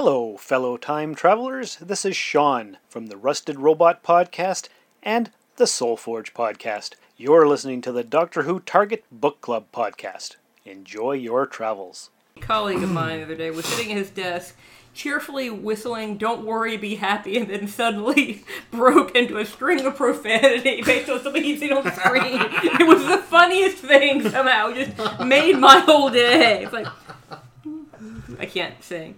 Hello, fellow time travelers. This is Sean from the Rusted Robot Podcast and the Soulforge Podcast. You're listening to the Doctor Who Target Book Club Podcast. Enjoy your travels. A colleague of mine the other day was sitting at his desk, cheerfully whistling "Don't worry, be happy," and then suddenly broke into a string of profanity based on something he'd seen on screen. it was the funniest thing. Somehow, just made my whole day. It's like I can't sing.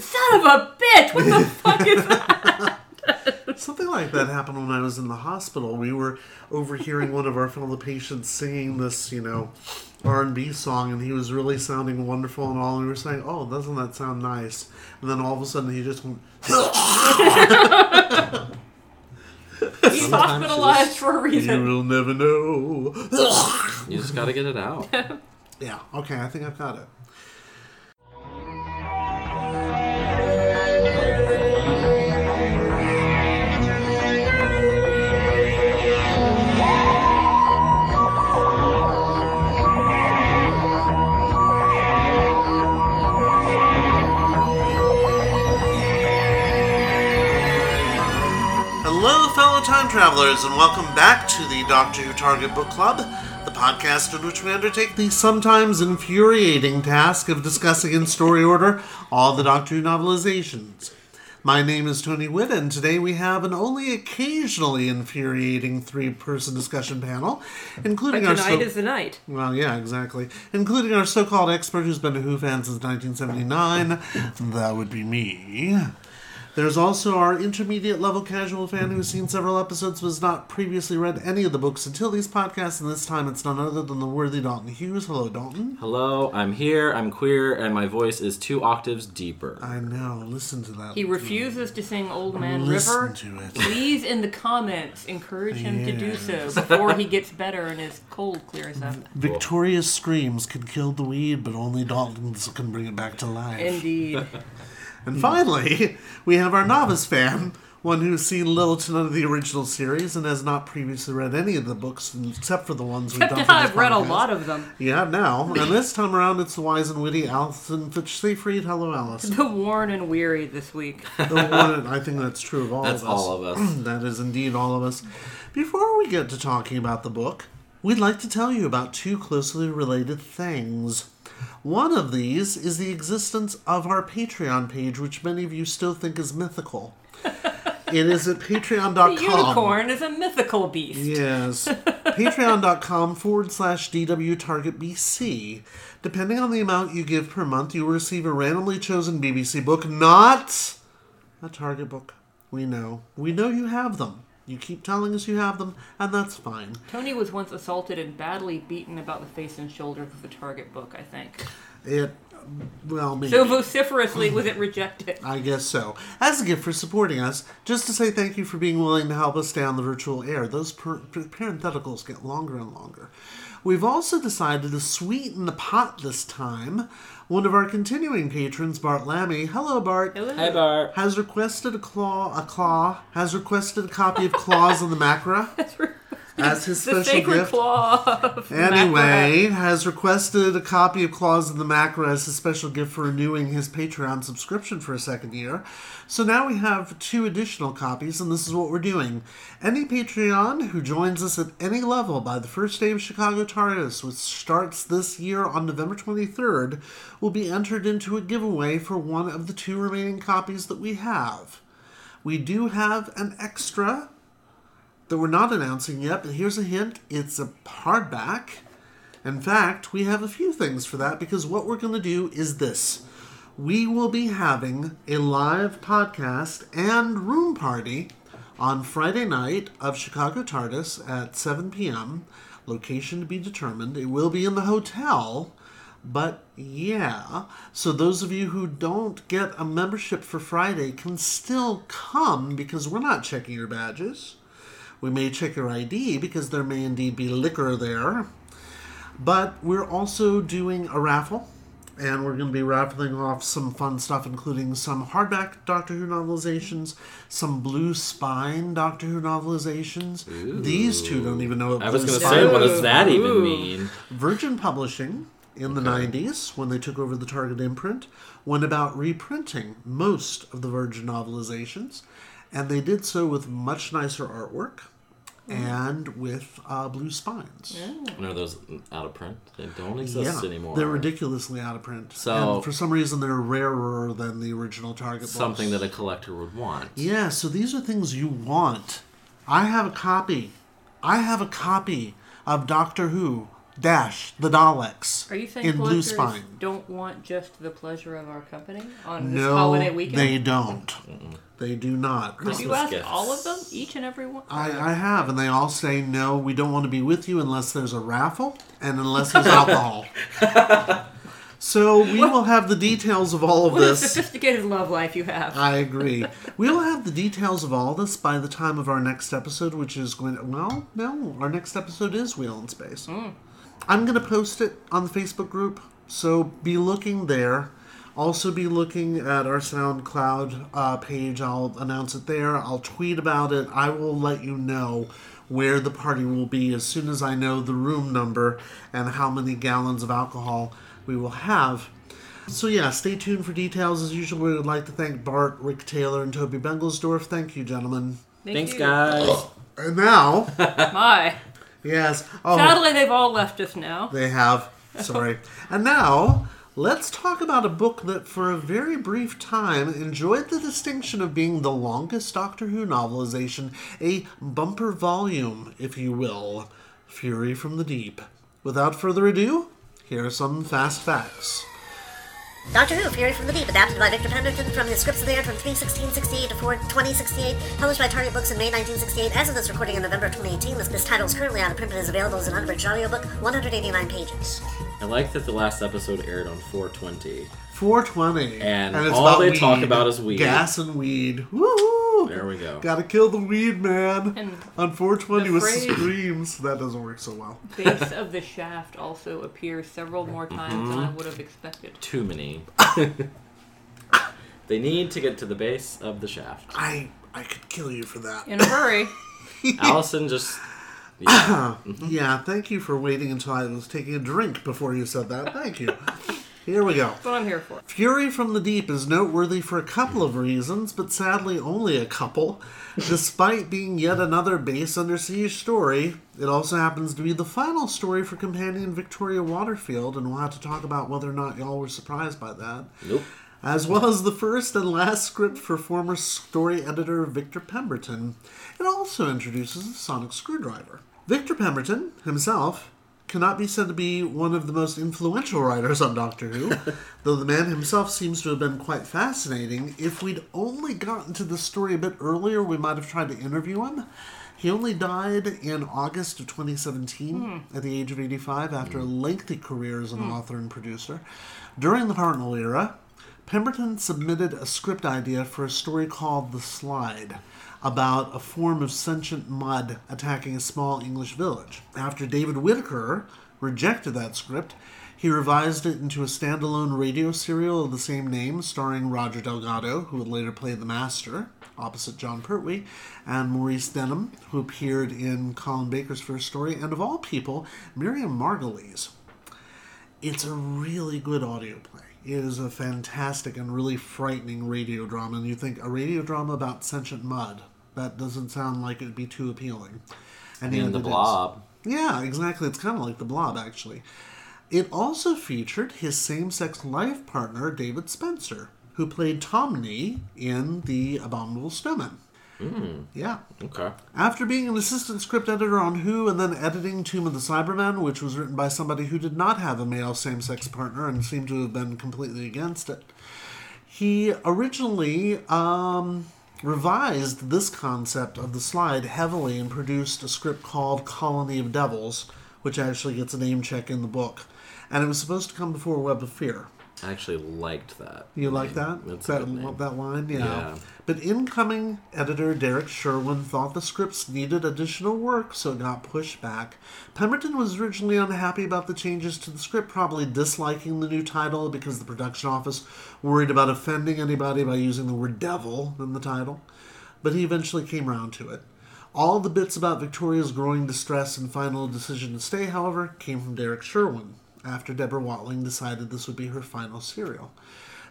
Son of a bitch! What the fuck is that? Something like that happened when I was in the hospital. We were overhearing one of our fellow patients singing this, you know, R and B song, and he was really sounding wonderful and all. And we were saying, "Oh, doesn't that sound nice?" And then all of a sudden, he just went. He's hospitalized for a reason. You will never know. You just gotta get it out. yeah. Okay. I think I've got it. Time travelers, and welcome back to the Doctor Who Target Book Club, the podcast in which we undertake the sometimes infuriating task of discussing in story order all the Doctor Who novelizations. My name is Tony Witt, and today we have an only occasionally infuriating three person discussion panel, including But our. tonight so- is the night. well, yeah, exactly. Including our so called expert who's been a Who fan since 1979. That would be me. There's also our intermediate level casual fan who's seen several episodes but has not previously read any of the books until these podcasts, and this time it's none other than the worthy Dalton Hughes. Hello, Dalton. Hello, I'm here, I'm queer, and my voice is two octaves deeper. I know, listen to that. He refuses to sing Old Man Listen River. to it. Please, in the comments, encourage him to do so before he gets better and his cold clears up. Victoria's screams can kill the weed, but only Dalton's can bring it back to life. Indeed. And hmm. finally, we have our novice fan, one who's seen little to none of the original series and has not previously read any of the books except for the ones we've done. for this I've read a podcast. lot of them. You have now, and this time around, it's the wise and witty Alison Fitch Seyfried. Hello, Alice. The worn and weary this week. The one, I think that's true of all That's of us. all of us. that is indeed all of us. Before we get to talking about the book, we'd like to tell you about two closely related things. One of these is the existence of our Patreon page, which many of you still think is mythical. it is at patreon.com. The unicorn is a mythical beast. Yes. Patreon.com forward slash DW Target BC. Depending on the amount you give per month, you will receive a randomly chosen BBC book, not a Target book. We know. We know you have them. You keep telling us you have them, and that's fine. Tony was once assaulted and badly beaten about the face and shoulders with the Target book, I think. It, well, maybe. So vociferously was it rejected. I guess so. As a gift for supporting us, just to say thank you for being willing to help us stay on the virtual air. Those per- parentheticals get longer and longer. We've also decided to sweeten the pot this time. One of our continuing patrons, Bart Lammy, hello Bart, Hello. Hi, Bart. has requested a claw, a claw, has requested a copy of Claws on the Macra as his special sacred gift. claw Anyway, has requested a copy of Claws of the Macra as a special gift for renewing his Patreon subscription for a second year. So now we have two additional copies, and this is what we're doing. Any Patreon who joins us at any level by the first day of Chicago TARDIS, which starts this year on November 23rd, will be entered into a giveaway for one of the two remaining copies that we have. We do have an extra that we're not announcing yet, but here's a hint it's a hardback. In fact, we have a few things for that because what we're going to do is this. We will be having a live podcast and room party on Friday night of Chicago TARDIS at 7 p.m. Location to be determined. It will be in the hotel. But yeah, so those of you who don't get a membership for Friday can still come because we're not checking your badges. We may check your ID because there may indeed be liquor there. But we're also doing a raffle, and we're going to be raffling off some fun stuff, including some hardback Doctor Who novelizations, some Blue Spine Doctor Who novelizations. These two don't even know what I was gonna say, what does that even Ooh. mean? Virgin Publishing in the 90s, when they took over the Target imprint, went about reprinting most of the Virgin novelizations, and they did so with much nicer artwork and with uh, blue spines. And are those out of print? They don't exist anymore. they're ridiculously out of print. So- and for some reason, they're rarer than the original Target Something books. that a collector would want. Yeah, so these are things you want. I have a copy. I have a copy of Doctor Who dash the Daleks Are you saying in blue spine. don't want just the pleasure of our company on this No, holiday weekend? No. They don't. They do not. Did you Christmas ask all of them? Each and every one? I, I have, and they all say no. We don't want to be with you unless there's a raffle and unless there's alcohol. so we will have the details of all of what a this. sophisticated love life you have. I agree. We will have the details of all this by the time of our next episode, which is going to, well, no, our next episode is Wheel in Space. Mm. I'm going to post it on the Facebook group, so be looking there. Also, be looking at our SoundCloud uh, page. I'll announce it there. I'll tweet about it. I will let you know where the party will be as soon as I know the room number and how many gallons of alcohol we will have. So yeah, stay tuned for details. As usual, we would like to thank Bart, Rick Taylor, and Toby Bengelsdorf. Thank you, gentlemen. Thank Thanks, you. guys. And now, My. Yes, oh, Sadly, they've all left us now. they have. Sorry. and now, let's talk about a book that, for a very brief time, enjoyed the distinction of being the longest Doctor Who novelization, a bumper volume, if you will. Fury from the Deep. Without further ado, here are some fast facts. Doctor Who, Fury from the Deep, adapted by Victor Pemberton from his scripts of the air from 31668 to 42068, published by Target Books in May 1968. As of this recording in November 2018, this, this title is currently out of print but is available as an unabridged audiobook, 189 pages. I like that the last episode aired on 420. 420. And it's all about they talk about is weed. Gas and weed. Woo! There we go. Gotta kill the weed, man. And On 420 with screams. That doesn't work so well. Base of the shaft also appears several more times than Mm-hmm. I would have expected. Too many. they need to get to the base of the shaft. I I could kill you for that. In a hurry. Allison just. Yeah. Yeah, thank you for waiting until I was taking a drink before you said that. Thank you. Here we go. That's what I'm here for. Fury from the Deep is noteworthy for a couple of reasons, but sadly only a couple. Despite being yet another base under siege story, it also happens to be the final story for companion Victoria Waterfield, and we'll have to talk about whether or not y'all were surprised by that. Nope. As well as the first and last script for former story editor Victor Pemberton. It also introduces the sonic screwdriver. Victor Pemberton himself cannot be said to be one of the most influential writers on Doctor Who, though the man himself seems to have been quite fascinating. If we'd only gotten to the story a bit earlier, we might have tried to interview him. He only died in August of 2017 hmm. at the age of 85 after a hmm. lengthy career as an hmm. author and producer. During the Hartnell era, Pemberton submitted a script idea for a story called The Slide about a form of sentient mud attacking a small English village. After David Whitaker rejected that script, he revised it into a standalone radio serial of the same name, starring Roger Delgado, who would later play the Master, opposite Jon Pertwee, and Maurice Denham, who appeared in Colin Baker's first story, and of all people, Miriam Margolyes. It's a really good audio play. It is a fantastic and really frightening radio drama, and you think a radio drama about sentient mud? That doesn't sound like it'd be too appealing. And And yet the blob. Yeah, exactly. It's kind of like the blob, actually. It also featured his same sex life partner, David Spencer, who played Thomni in The Abominable Snowman. Yeah. Okay. After being an assistant script editor on Who and then editing Tomb of the Cybermen, which was written by somebody who did not have a male same sex partner and seemed to have been completely against it, he originally um, revised this concept of the slide heavily and produced a script called Colony of Devils, which actually gets a name check in the book. And it was supposed to come before Web of Fear. I actually liked that. You like that? That's that that line, yeah. Yeah. But incoming editor Derrick Sherwin thought the scripts needed additional work, so it got pushed back. Pemberton was originally unhappy about the changes to the script, probably disliking the new title because the production office worried about offending anybody by using the word devil in the title. But he eventually came around to it. All the bits about Victoria's growing distress and final decision to stay, however, came from Derrick Sherwin. After Deborah Watling decided this would be her final serial.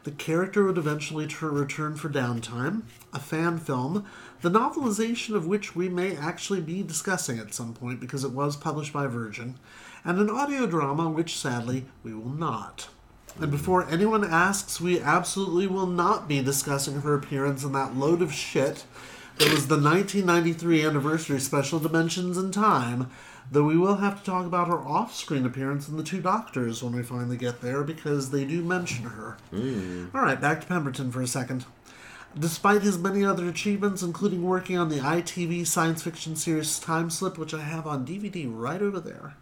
The character would eventually tur- return for Downtime, a fan film, the novelization of which we may actually be discussing at some point because it was published by Virgin, and an audio drama which sadly we will not. And before anyone asks, we absolutely will not be discussing her appearance in that load of shit that was the 1993 anniversary special Dimensions in Time, though we will have to talk about her off screen appearance in The Two Doctors when we finally get there because they do mention her. Hmm. Alright, back to Pemberton for a second. Despite his many other achievements, including working on the ITV science fiction series Time Slip, which I have on DVD right over there,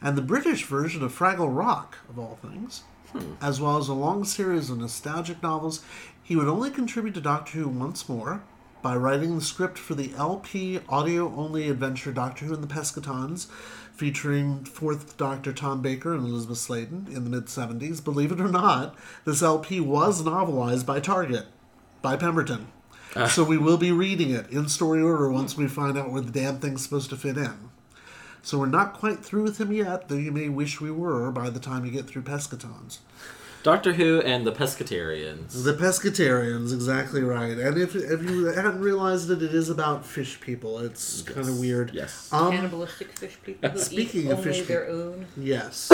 and the British version of Fraggle Rock, of all things, hmm. as well as a long series of nostalgic novels, he would only contribute to Doctor Who once more by writing the script for the LP audio only adventure Doctor Who and the Pescatons, featuring fourth Doctor Tom Baker and Elizabeth Sladen in the mid 70s. Believe it or not, this LP was novelized by Target, by Pemberton. Ah. So we will be reading it in story order once we find out where the damn thing's supposed to fit in. So we're not quite through with him yet, though you may wish we were by the time you get through Pescatons. Doctor Who and the Pescatarians. The pescatarians, exactly right. And if, if you hadn't realized it, it is about fish people. It's kind of weird. Yes. Um, Cannibalistic fish people who Speaking eat of only fish their own. Yes.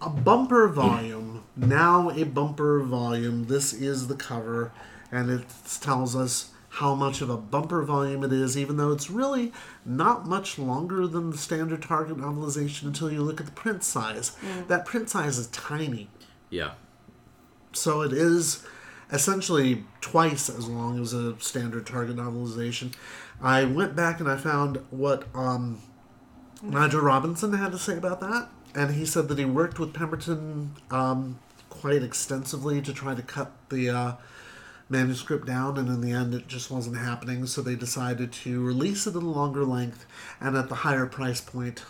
a bumper volume. Now a bumper volume. This is the cover, and it tells us how much of a bumper volume it is, even though it's really not much longer than the standard Target novelization until you look at the print size. That print size is tiny. Yeah. So it is essentially twice as long as a standard Target novelization. I went back and I found what um, Nigel Robinson had to say about that, and he said that he worked with Pemberton um, quite extensively to try to cut the uh, manuscript down, and in the end, it just wasn't happening. So they decided to release it in a longer length and at the higher price point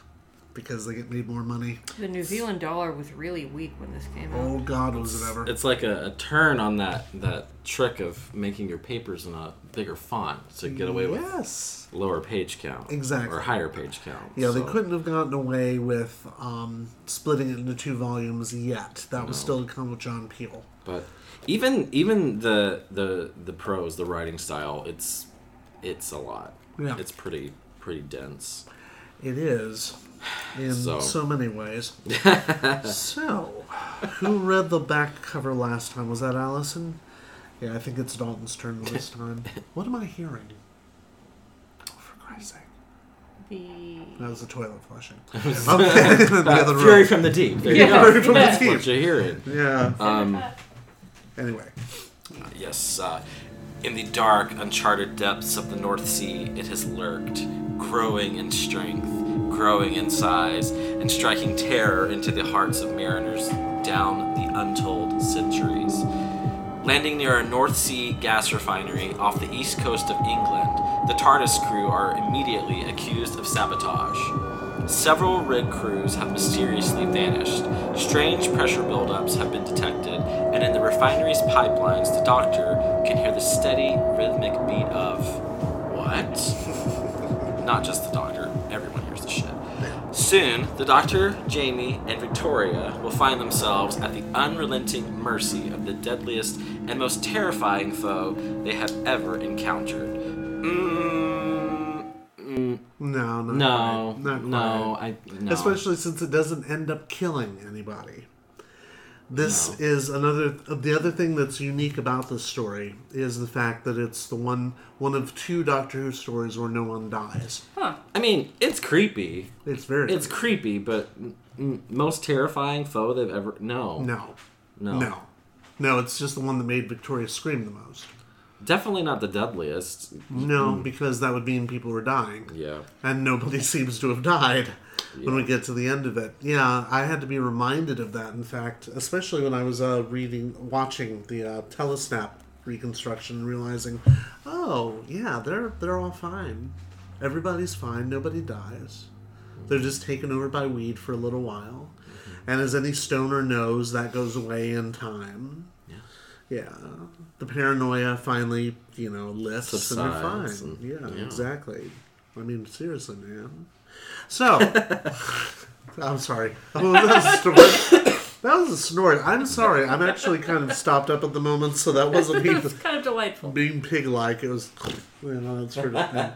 because they get made more money. The New Zealand dollar was really weak when this came out. Oh God, was it ever? It's like a, a turn on that that trick of making your papers in a bigger font to get away with yes. lower page count. Exactly. Or higher page count. Yeah, they couldn't have gotten away with um, splitting it into two volumes yet. That was still to come with John Peel. But even even the the the prose, the writing style, it's it's a lot. Yeah. It's pretty pretty dense. It is, in so, So. many ways. so, who read the back cover last time? Was that Allison? Yeah, I think it's Dalton's turn this time. What am I hearing? Oh, for Christ's sake. The That was the toilet flushing. okay, in the other Fury room. from the deep. There Yeah. you go. Fury from the deep. what you're hearing. Yeah. Um, Anyway. Yes, uh, in the dark, uncharted depths of the North Sea, it has lurked, growing in strength, growing in size, and striking terror into the hearts of mariners down the untold centuries. Landing near a North Sea gas refinery off the east coast of England, the TARDIS crew are immediately accused of sabotage. Several rig crews have mysteriously vanished. Strange pressure buildups have been detected, and in the refinery's pipelines, the doctor can hear the steady, rhythmic beat of what? Not just the doctor, Soon, the doctor, Jamie, and Victoria will find themselves at the unrelenting mercy of the deadliest and most terrifying foe they have ever encountered. Mm, mm, No, not no, quite. No, quite. I no. especially since it doesn't end up killing anybody. This is another the other thing that's unique about this story is the fact that it's the one one of two Doctor Who stories where no one dies. huh? I mean, it's creepy. It's very It's creepy, but mm, most terrifying foe they've ever no no, no no, no. It's just the one that made Victoria scream the most. Definitely not the deadliest. No, because that would mean people were dying, Yeah, and nobody seems to have died when we get to the end of it. Yeah, I had to be reminded of that. In fact, especially when I was uh, reading, watching the uh, Telesnap reconstruction, realizing, oh yeah, they're they're all fine. Everybody's fine. Nobody dies. They're just taken over by weed for a little while, and as any stoner knows, that goes away in time. Yeah, the paranoia finally, you know, lifts and they're fine. And- yeah, yeah. exactly. I mean, seriously, man. So, I'm sorry. Oh, that was a snort. That was a snort. I'm sorry. I'm actually kind of stopped up at the moment, so that wasn't me it's kind of delightful. being pig-like. It was, you know, that's sort of thing.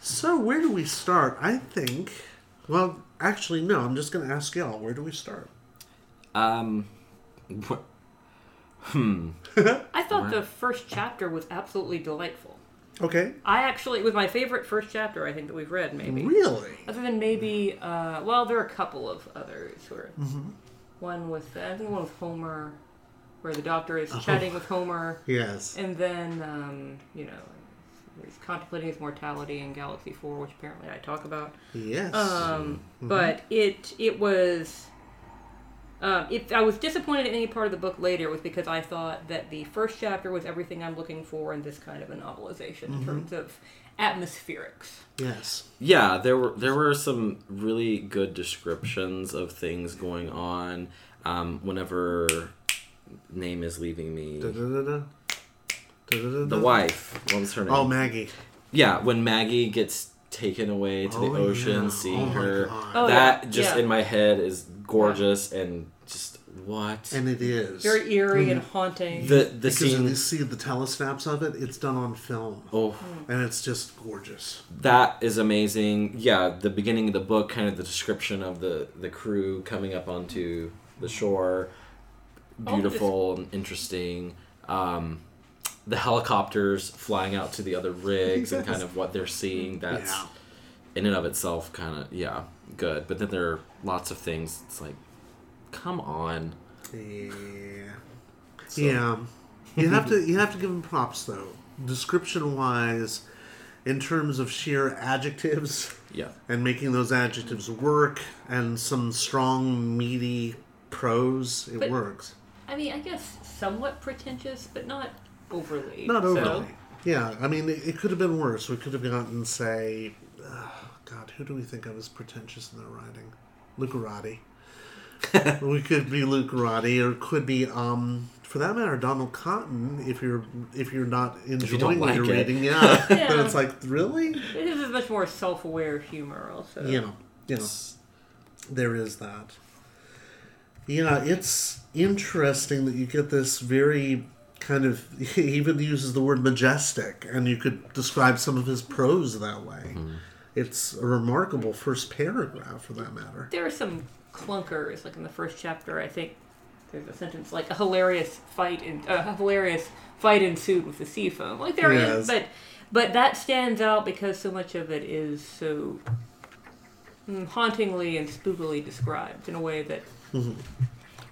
So where do we start? I think. Well, actually, no. I'm just going to ask y'all. Where do we start? Um, wh- I thought the first chapter was absolutely delightful. Okay. I actually, it was my favorite first chapter I think that we've read, maybe. Really? Other than maybe, uh, well, there are a couple of others. Where Mm-hmm. One with, I think one with Homer, where the doctor is Oh. chatting with Homer, Yes. and then, um, you know, he's contemplating his mortality in Galaxy 4, which apparently I talk about. Yes. Um, Mm-hmm. But it it was. Um, if I was disappointed in any part of the book later, was because I thought that the first chapter was everything I'm looking for in this kind of a novelization Mm-hmm. in terms of atmospherics. yes. yeah, there were there were some really good descriptions of things going on. Um, whenever name is leaving me, Da-da-da-da. Da-da-da-da. the wife. What was her name? Oh, Maggie. Yeah, when Maggie gets taken away to Oh, the ocean, yeah. seeing Oh her, God. Oh, that yeah, just yeah. in my head is gorgeous and just what And it is. Very eerie and haunting. the the because if you see the telesnaps of it, it's done on film. Oh, And it's just gorgeous. that is amazing. Yeah, the beginning of the book, kind of the description of the the crew coming up onto the shore, All the beautiful and interesting. Um, the helicopters flying out to the other rigs and kind of what they're seeing. That's Yeah. in and of itself kind of yeah good. But then there are lots of things. It's like, come on. Yeah. So- Yeah. You have to you have to give them props though. Description wise, in terms of sheer adjectives Yeah. and making those adjectives work and some strong meaty prose, it But- works. I mean, I guess somewhat pretentious, but not overly. Not so- overly. Yeah, I mean, it, it could have been worse. We could have gotten, say, God, who do we think of as pretentious in their writing? Lucarotti. we could be Lucarotti, or it could be, um, for that matter, Donald Cotton. If you're if you're not enjoying don't what like you're it. reading, yeah, then Yeah. it's like really, This is much more self-aware humor, also. you know, you know, there is that. Yeah, it's interesting that you get this very kind of. He even uses the word majestic, and you could describe some of his prose that way. It's a remarkable first paragraph, for that matter. There are some clunkers, like in the first chapter. I think there's a sentence like a hilarious fight in uh, a hilarious fight ensued with the sea foam. Like there is, Yes. but but that stands out because so much of it is so mm, hauntingly and spookily described in a way that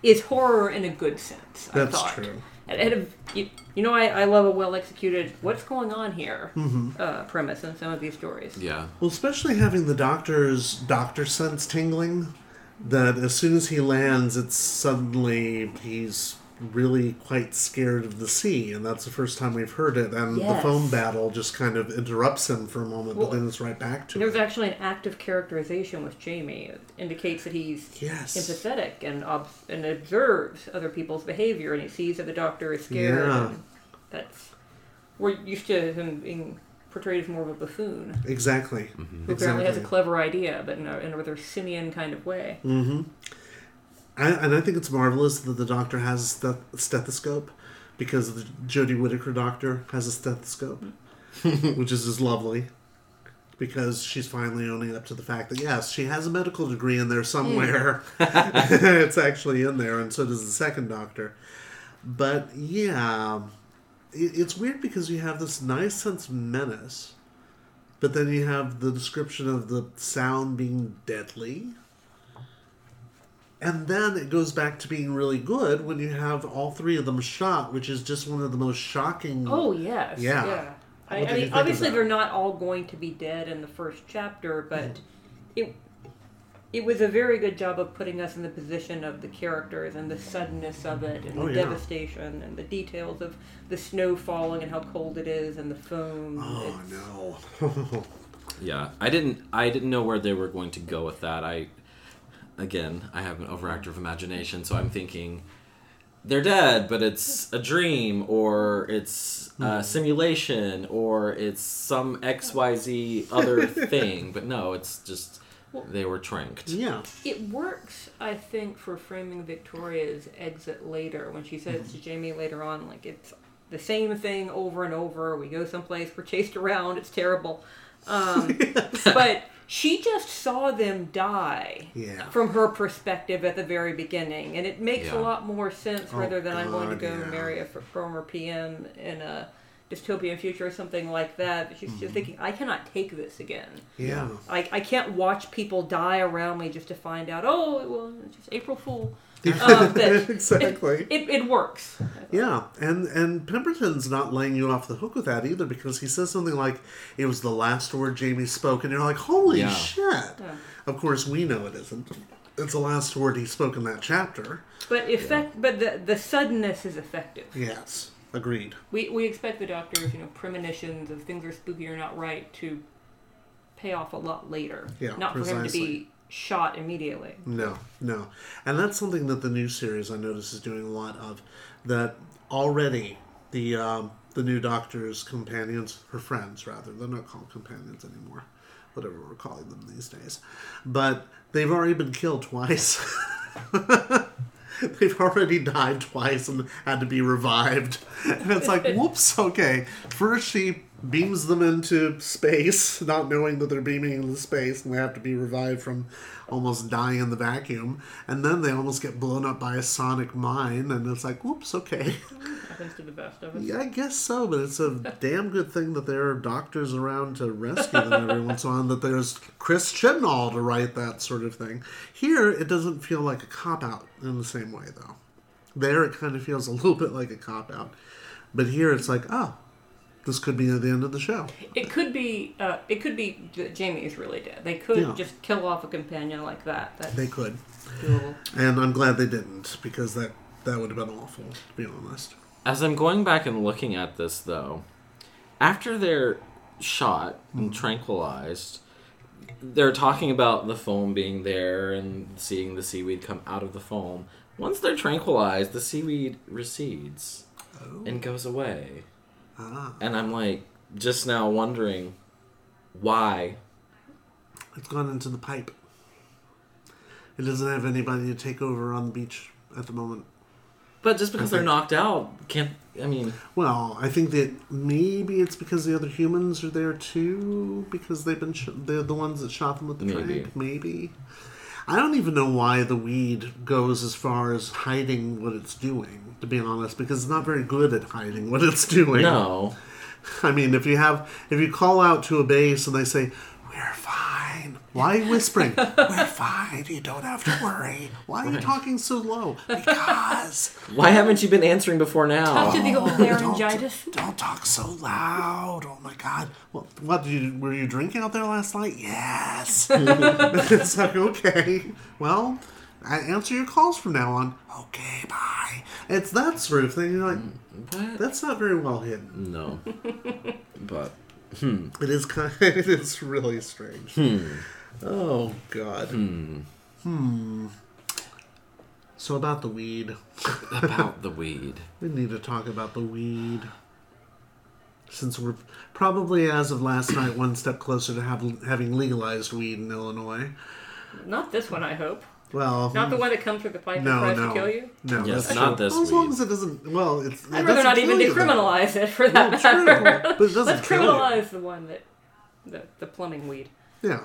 is horror in a good sense. I That's thought. true. And- and, you, you know, I, I love a well executed "what's going on here" Mm-hmm. uh, premise in some of these stories. Yeah. Well, especially having the doctor's doctor sense tingling, that as soon as he lands, it's suddenly he's really quite scared of the sea, and that's the first time we've heard it. And the Yes. foam battle just kind of interrupts him for a moment, Well, but then it's right back to There's it. actually an active characterization with Jamie. It indicates that he's Yes. empathetic and ob- and observes other people's behavior, and he sees that the doctor is scared. Yeah. That's we're used to him being portrayed as more of a buffoon, Exactly. who apparently has a clever idea, but in a, in a rather simian kind of way. Mm. I, and I think it's marvelous that the doctor has a steth- stethoscope because the Jodie Whittaker doctor has a stethoscope, which is just lovely. Because she's finally owning up to the fact that yes, she has a medical degree in there somewhere. it's actually in there, and so does the second doctor. But yeah, it, it's weird because you have this nice sense of menace, but then you have the description of the sound being deadly. And then it goes back to being really good when you have all three of them shot, which is just one of the most shocking. Oh yes, Yeah. yeah. I, I mean, obviously they're not all going to be dead in the first chapter, but Mm-hmm. it it was a very good job of putting us in the position of the characters and the suddenness of it and Oh, the yeah. devastation and the details of the snow falling and how cold it is and the foam. Oh It's- no! Yeah, I didn't. I didn't know where they were going to go with that. I, again, I have an overactive imagination, so I'm thinking they're dead, but it's a dream, or it's a simulation, or it's some X Y Z other thing. But no, it's just they were tranked. Yeah. It works, I think, for framing Victoria's exit later when she says to Jamie later on, like it's the same thing over and over. We go someplace, we're chased around, it's terrible. Um, but she just saw them die Yeah. from her perspective at the very beginning, and it makes Yeah. a lot more sense Oh, rather than I'm going to go yeah. marry a former PM in a dystopian future or something like that. She's Mm-hmm. just thinking, I cannot take this again. Yeah. I, I can't watch people die around me just to find out, oh, well, it's just April Fool. But um, exactly. It, it works. Yeah, and and Pemberton's not laying you off the hook with that either because he says something like it was the last word Jamie spoke, and you're like, holy Yeah. shit! Of course, we know it isn't. It's the last word he spoke in that chapter. But effect, but the, the suddenness is effective. Yes, agreed. We, we expect the doctor's, you know, premonitions of things are spooky or not right to pay off a lot later. Yeah, not for him to precisely. be shot immediately. No, no, and that's something that the new series I notice is doing a lot of. That already the um, the new Doctor's companions, her friends rather, they're not called companions anymore, whatever we're calling them these days, but they've already been killed twice. They've already died twice and had to be revived. And it's like, whoops, okay. First, she beams them into space, not knowing that they're beaming into space, and they have to be revived from almost dying in the vacuum. And then they almost get blown up by a sonic mine, and it's like, whoops, okay. Happens to the best of us. Yeah, I guess so, but it's a damn good thing that there are doctors around to rescue them every once in a while, and that there's Chris Chibnall to write that sort of thing. Here, it doesn't feel like a cop out in the same way, though. There, it kind of feels a little bit like a cop out, but here, it's like, oh, this could be the end of the show. It could be. Uh, it could be that Jamie is really dead. They could Yeah. just kill off a companion like that. That's They could, doable. and I'm glad they didn't because that that would have been awful, to be honest. As I'm going back and looking at this, though, after they're shot and tranquilized, they're talking about the foam being there and seeing the seaweed come out of the foam. Once they're tranquilized, the seaweed recedes and goes away. Ah, And I'm like, just now wondering why. it's gone into the pipe. It doesn't have anybody to take over on the beach at the moment. But just because they're knocked out, can't. I mean, Well, I think that maybe it's because the other humans are there too, because they've been sh- they're the ones that shot them with the Maybe. Maybe. I don't even know why the weed goes as far as hiding what it's doing. To be honest, because it's not very good at hiding what it's doing. no. I mean, if you have if you call out to a base and they say why are you whispering? we're fine. You don't have to worry. Why are you talking so low? Because. Why haven't you been answering before now? Talk to the old oh, Don't, laryngitis. don't talk so loud. Oh my god. What, what did you, were you drinking out there last night? Yes. it's like, okay. Well, I answer your calls from now on. Okay, bye. It's that sort of thing. You're like, What? that's not very well hidden. No. but hmm. It is kind it is really strange. Hmm. Oh god. Hmm. So about the weed. about the weed. We need to talk about the weed. Since we're probably, as of last night, one step closer to have, having legalized weed in Illinois. Not this one, I hope. Well, Not the one that comes through the pipe no, and tries no, to kill you. no. Yes, that's not true. this Well, as long weed. as it doesn't. Well, it's. I'd rather doesn't even kill you, though. decriminalize it for that Well, true, matter. but it doesn't Let's kill you. criminalize the one that the the plumbing weed, Yeah.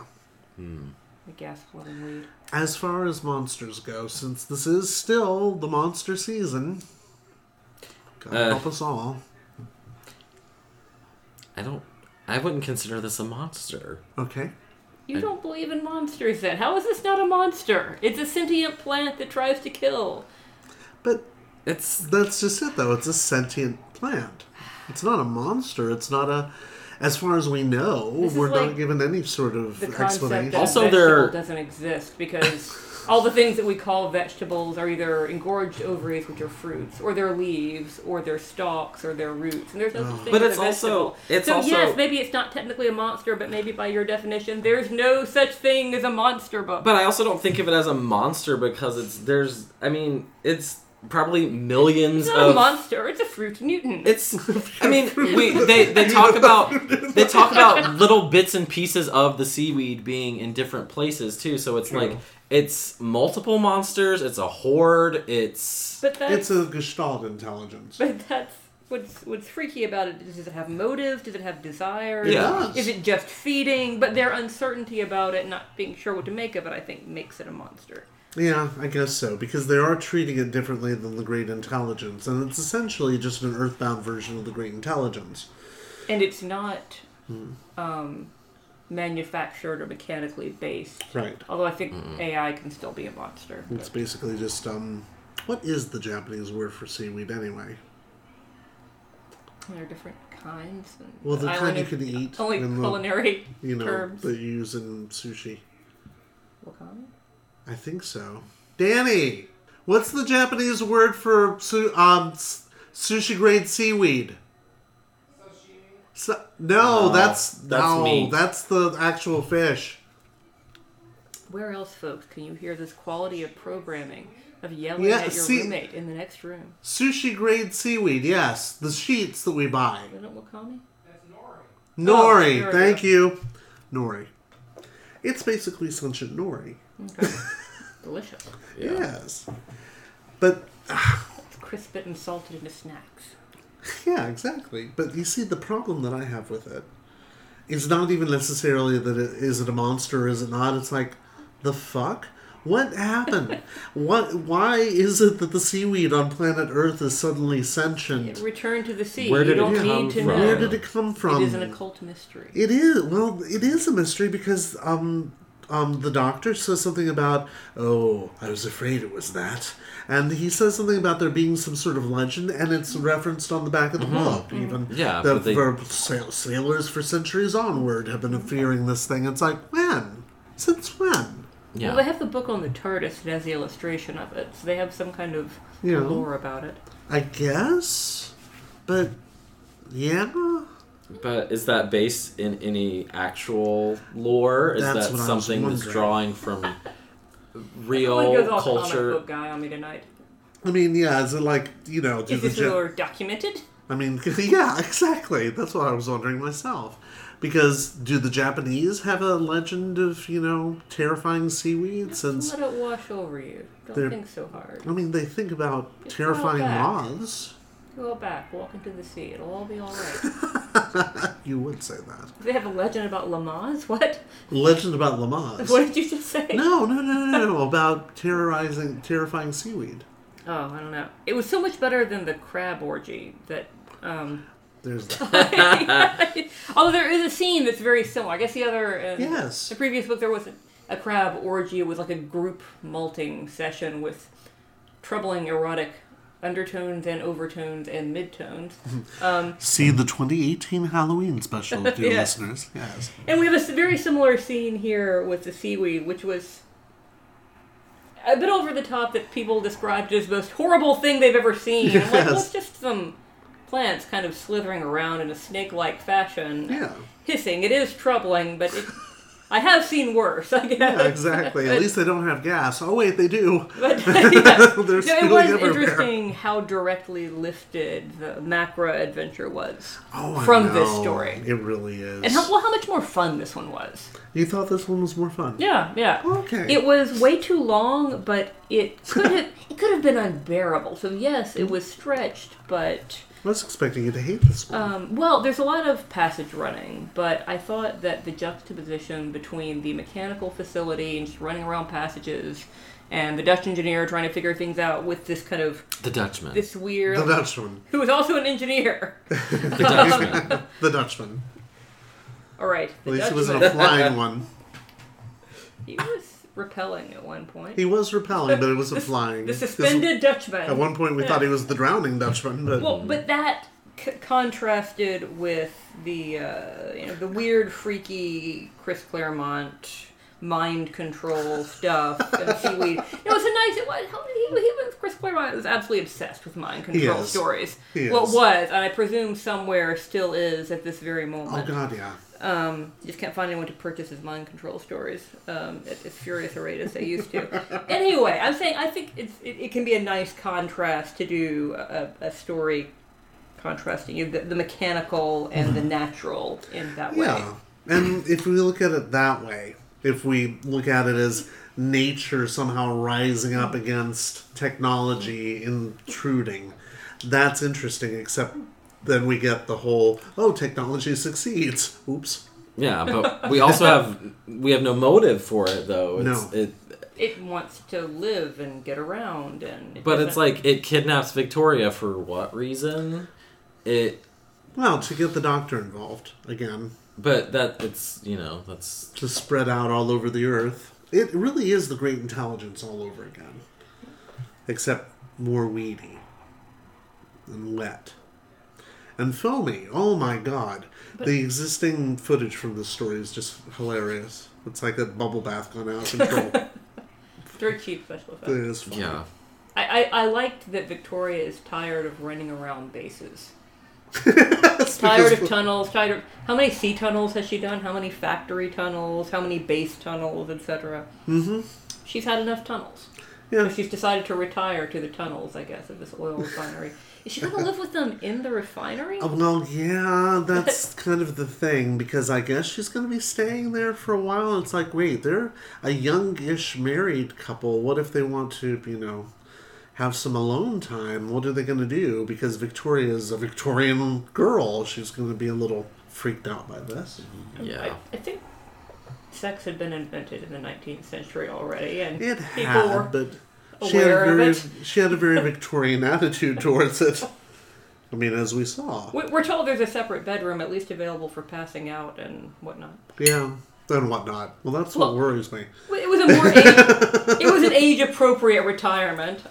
The gas plumbing weed. As far as monsters go, since this is still the monster season, God Uh. help us all. I don't. I wouldn't consider this a monster. Okay. You don't believe in monsters then? How is this not a monster? It's a sentient plant that tries to kill. But It's That's just it, though. It's a sentient plant. It's not a monster. It's not a. As far as we know, This we're like not given any sort of The explanation. that Also, there doesn't exist because all the things that we call vegetables are either engorged ovaries, which are fruits, or their leaves, or their stalks, or their roots, and there's no oh. such thing But as it's a also- vegetable. it's so also- yes, maybe it's not technically a monster, but maybe by your definition, there's no such thing as a monster book. But I also don't think of it as a monster because it's there's I mean it's probably millions It's not a of monster. It's a fruit mutant. It's. I mean, we they they talk about they talk about little bits and pieces of the seaweed being in different places too. So it's like it's multiple monsters. It's a horde. It's but that's It's a Gestalt intelligence. but that's what's what's freaky about it. Does it have motive? Does it have desire? Yeah. Is it just feeding? But their uncertainty about it, not being sure what to make of it, I think makes it a monster. Yeah, I guess so, because they are treating it differently than the Great Intelligence, and it's essentially just an earthbound version of the Great Intelligence. And it's not Hmm. um, manufactured or mechanically based. Right. Although I think AI can still be a monster. It's basically just, um, what is the Japanese word for seaweed anyway? There are different kinds. And Well, the kind you of- could eat Only in the- culinary You know, terms. that you use in sushi. Wakame? I think so. Danny, what's the Japanese word for su- um, s- sushi grade seaweed? Sa- no, No, that's that's no, meat. that's the actual fish. Where else, folks, can you hear this quality of programming of yelling Yeah, at your see- roommate in the next room? Sushi grade seaweed, yes, the sheets that we buy. Isn't it Wakame? Nori, there we thank you. Nori. It's basically sentient nori. Okay. Delicious. Yes. But It's crisp it and salted into snacks. Yeah, exactly. But you see, the problem that I have with it is not even necessarily that it is it a monster or is it not. It's like, the fuck? What happened? what? Why is it that the seaweed on planet Earth is suddenly sentient? Return to the sea. Where you did it don't come need to from? know. Where did it come from? It is an occult mystery. It is. Well, it is a mystery because um, um, the doctor says something about, oh, I was afraid it was that. And he says something about there being some sort of legend, and it's referenced on the back of the book. Even Yeah, the they- for sail- sailors for centuries onward have been fearing this thing. It's like when? Since when? yeah. Well, they have the book on the TARDIS that has the illustration of it, so they have some kind of Yeah. lore about it. I guess, but yeah, But is that based in any actual lore? Is That's that what I was something that's wondering. drawing from Someone real goes all comic culture? book guy on me tonight. I mean, yeah. Is it like you know? Do Is the this gen- lore documented? I mean, yeah, exactly. That's what I was wondering myself. Because do the Japanese have a legend of, you know, terrifying seaweed? Since, Let it wash over you. Don't They're- think so hard. I mean, they think about Just terrifying go moths. Go back, walk into the sea. It'll all be all right. You would say that. they have a legend about Lamaze? What? Legend about Lamaze. What did you just say? No, no, no, no, no. About terrorizing, terrifying seaweed. Oh, I don't know. It was so much better than the crab orgy that. Um, There's that. although there is a scene that's very similar. I guess the other. Uh, Yes. The previous book there was a, a crab orgy. It was like a group malting session with troubling erotic undertones and overtones and midtones. Um, See the 2018 Halloween special, dear Yeah. listeners. Yes. And we have a very similar scene here with the seaweed, which was a bit over the top that people described as the most horrible thing they've ever seen. I'm like, well, it's just some plants kind of slithering around in a snake-like fashion, Yeah. hissing. It is troubling, but it, I have seen worse. I guess. Yeah, exactly. At least they don't have gas. Oh, wait, they do. But yeah. They're No, it was everywhere. interesting how directly lifted the Macra adventure was Oh, from this story. It really is. And how, well, how much more fun this one was. You thought this one was more fun? Yeah, yeah. Okay. It was way too long, but it could have it could have been unbearable. So yes, it was stretched, but I was expecting you to hate this one. um, well, there's a lot of passage running. But I thought that the juxtaposition between the mechanical facility and just running around passages, and the Dutch engineer trying to figure things out with this kind of The Dutchman. this weird, the Dutchman. who was also an engineer. the Dutchman. The Dutchman. All right, At the least he wasn't Dutchman. a flying one. He was repelling at one point. He was repelling, but it wasn't flying. The suspended Dutchman. At one point, we Yeah. thought he was the drowning Dutchman, but Well, but that c- contrasted with the uh, you know the weird, freaky Chris Claremont mind control stuff and seaweed. It was a nice. It was, he, he was Chris Claremont was absolutely obsessed with mind control stories. He well, was, and I presume somewhere still is at this very moment. Oh. God, yeah. Um, just can't find anyone to purchase his mind control stories um, at as furious a rate as they used to. anyway, I'm saying I think it's, it, it can be a nice contrast to do a, a story contrasting you know, the, the mechanical and the natural in that way. Yeah. And if we look at it that way, if we look at it as nature somehow rising up against technology intruding, that's interesting, except then we get the whole, oh, technology succeeds. Oops. Yeah, but we also have we have no motive for it though. It's, No. It, It wants to live and get around, and it but it's doesn't- like it kidnaps Victoria for what reason? It. Well, to get the doctor involved again, But that it's you know that's to spread out all over the earth. It really is the great intelligence all over again, except more weedy and wet and foamy. Oh my god. the existing footage from this story is just hilarious. It's like a bubble bath gone out of control. very cheap special effects. it is fun. yeah. I, I, I liked that Victoria is tired of running around bases. Tired of tunnels. Tired of how many sea tunnels has she done? How many factory tunnels? How many base tunnels, etc. Mm-hmm. She's had enough tunnels. Yeah. So she's decided to retire to the tunnels, I guess, of this oil refinery. Is she going to live with them in the refinery? Oh, well, yeah, that's kind of the thing because I guess she's going to be staying there for a while. It's like, wait, they're a youngish married couple. What if they want to, you know, have some alone time? What are they going to do? Because Victoria is a Victorian girl. She's going to be a little freaked out by this. Yeah. I, I think sex had been invented in the 19th century already, and It people had, were but she had, a very, she had a very Victorian attitude towards it. I mean, as we saw. We- We're told there's a separate bedroom, at least available for passing out and whatnot. Yeah, and whatnot. Well, that's what worries me. It was a more age, it was an age appropriate retirement.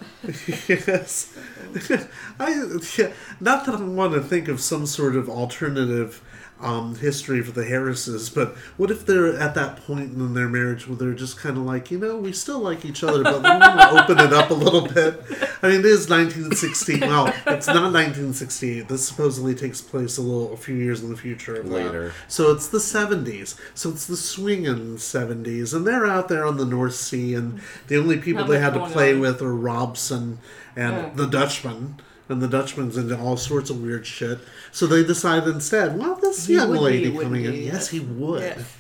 yes. I yeah, not that I want to think of some sort of alternative um, history for the Harrises, but what if they're at that point in their marriage where they're just kind of like, you know, we still like each other, but we want to open it up a little bit. I mean, it is 1916. Well, it's not 1968. This supposedly takes place a little, a few years in the future. Of that. Later. So it's the 70s. So it's the swinging 70s, and they're out there on the North Sea, and the only people Not they had to play on. with are Robson and Yeah. the Dutchman. And the Dutchman's into all sorts of weird shit. So they decide instead, well, this He young would be, lady coming in. he? Yes, he would. Yes.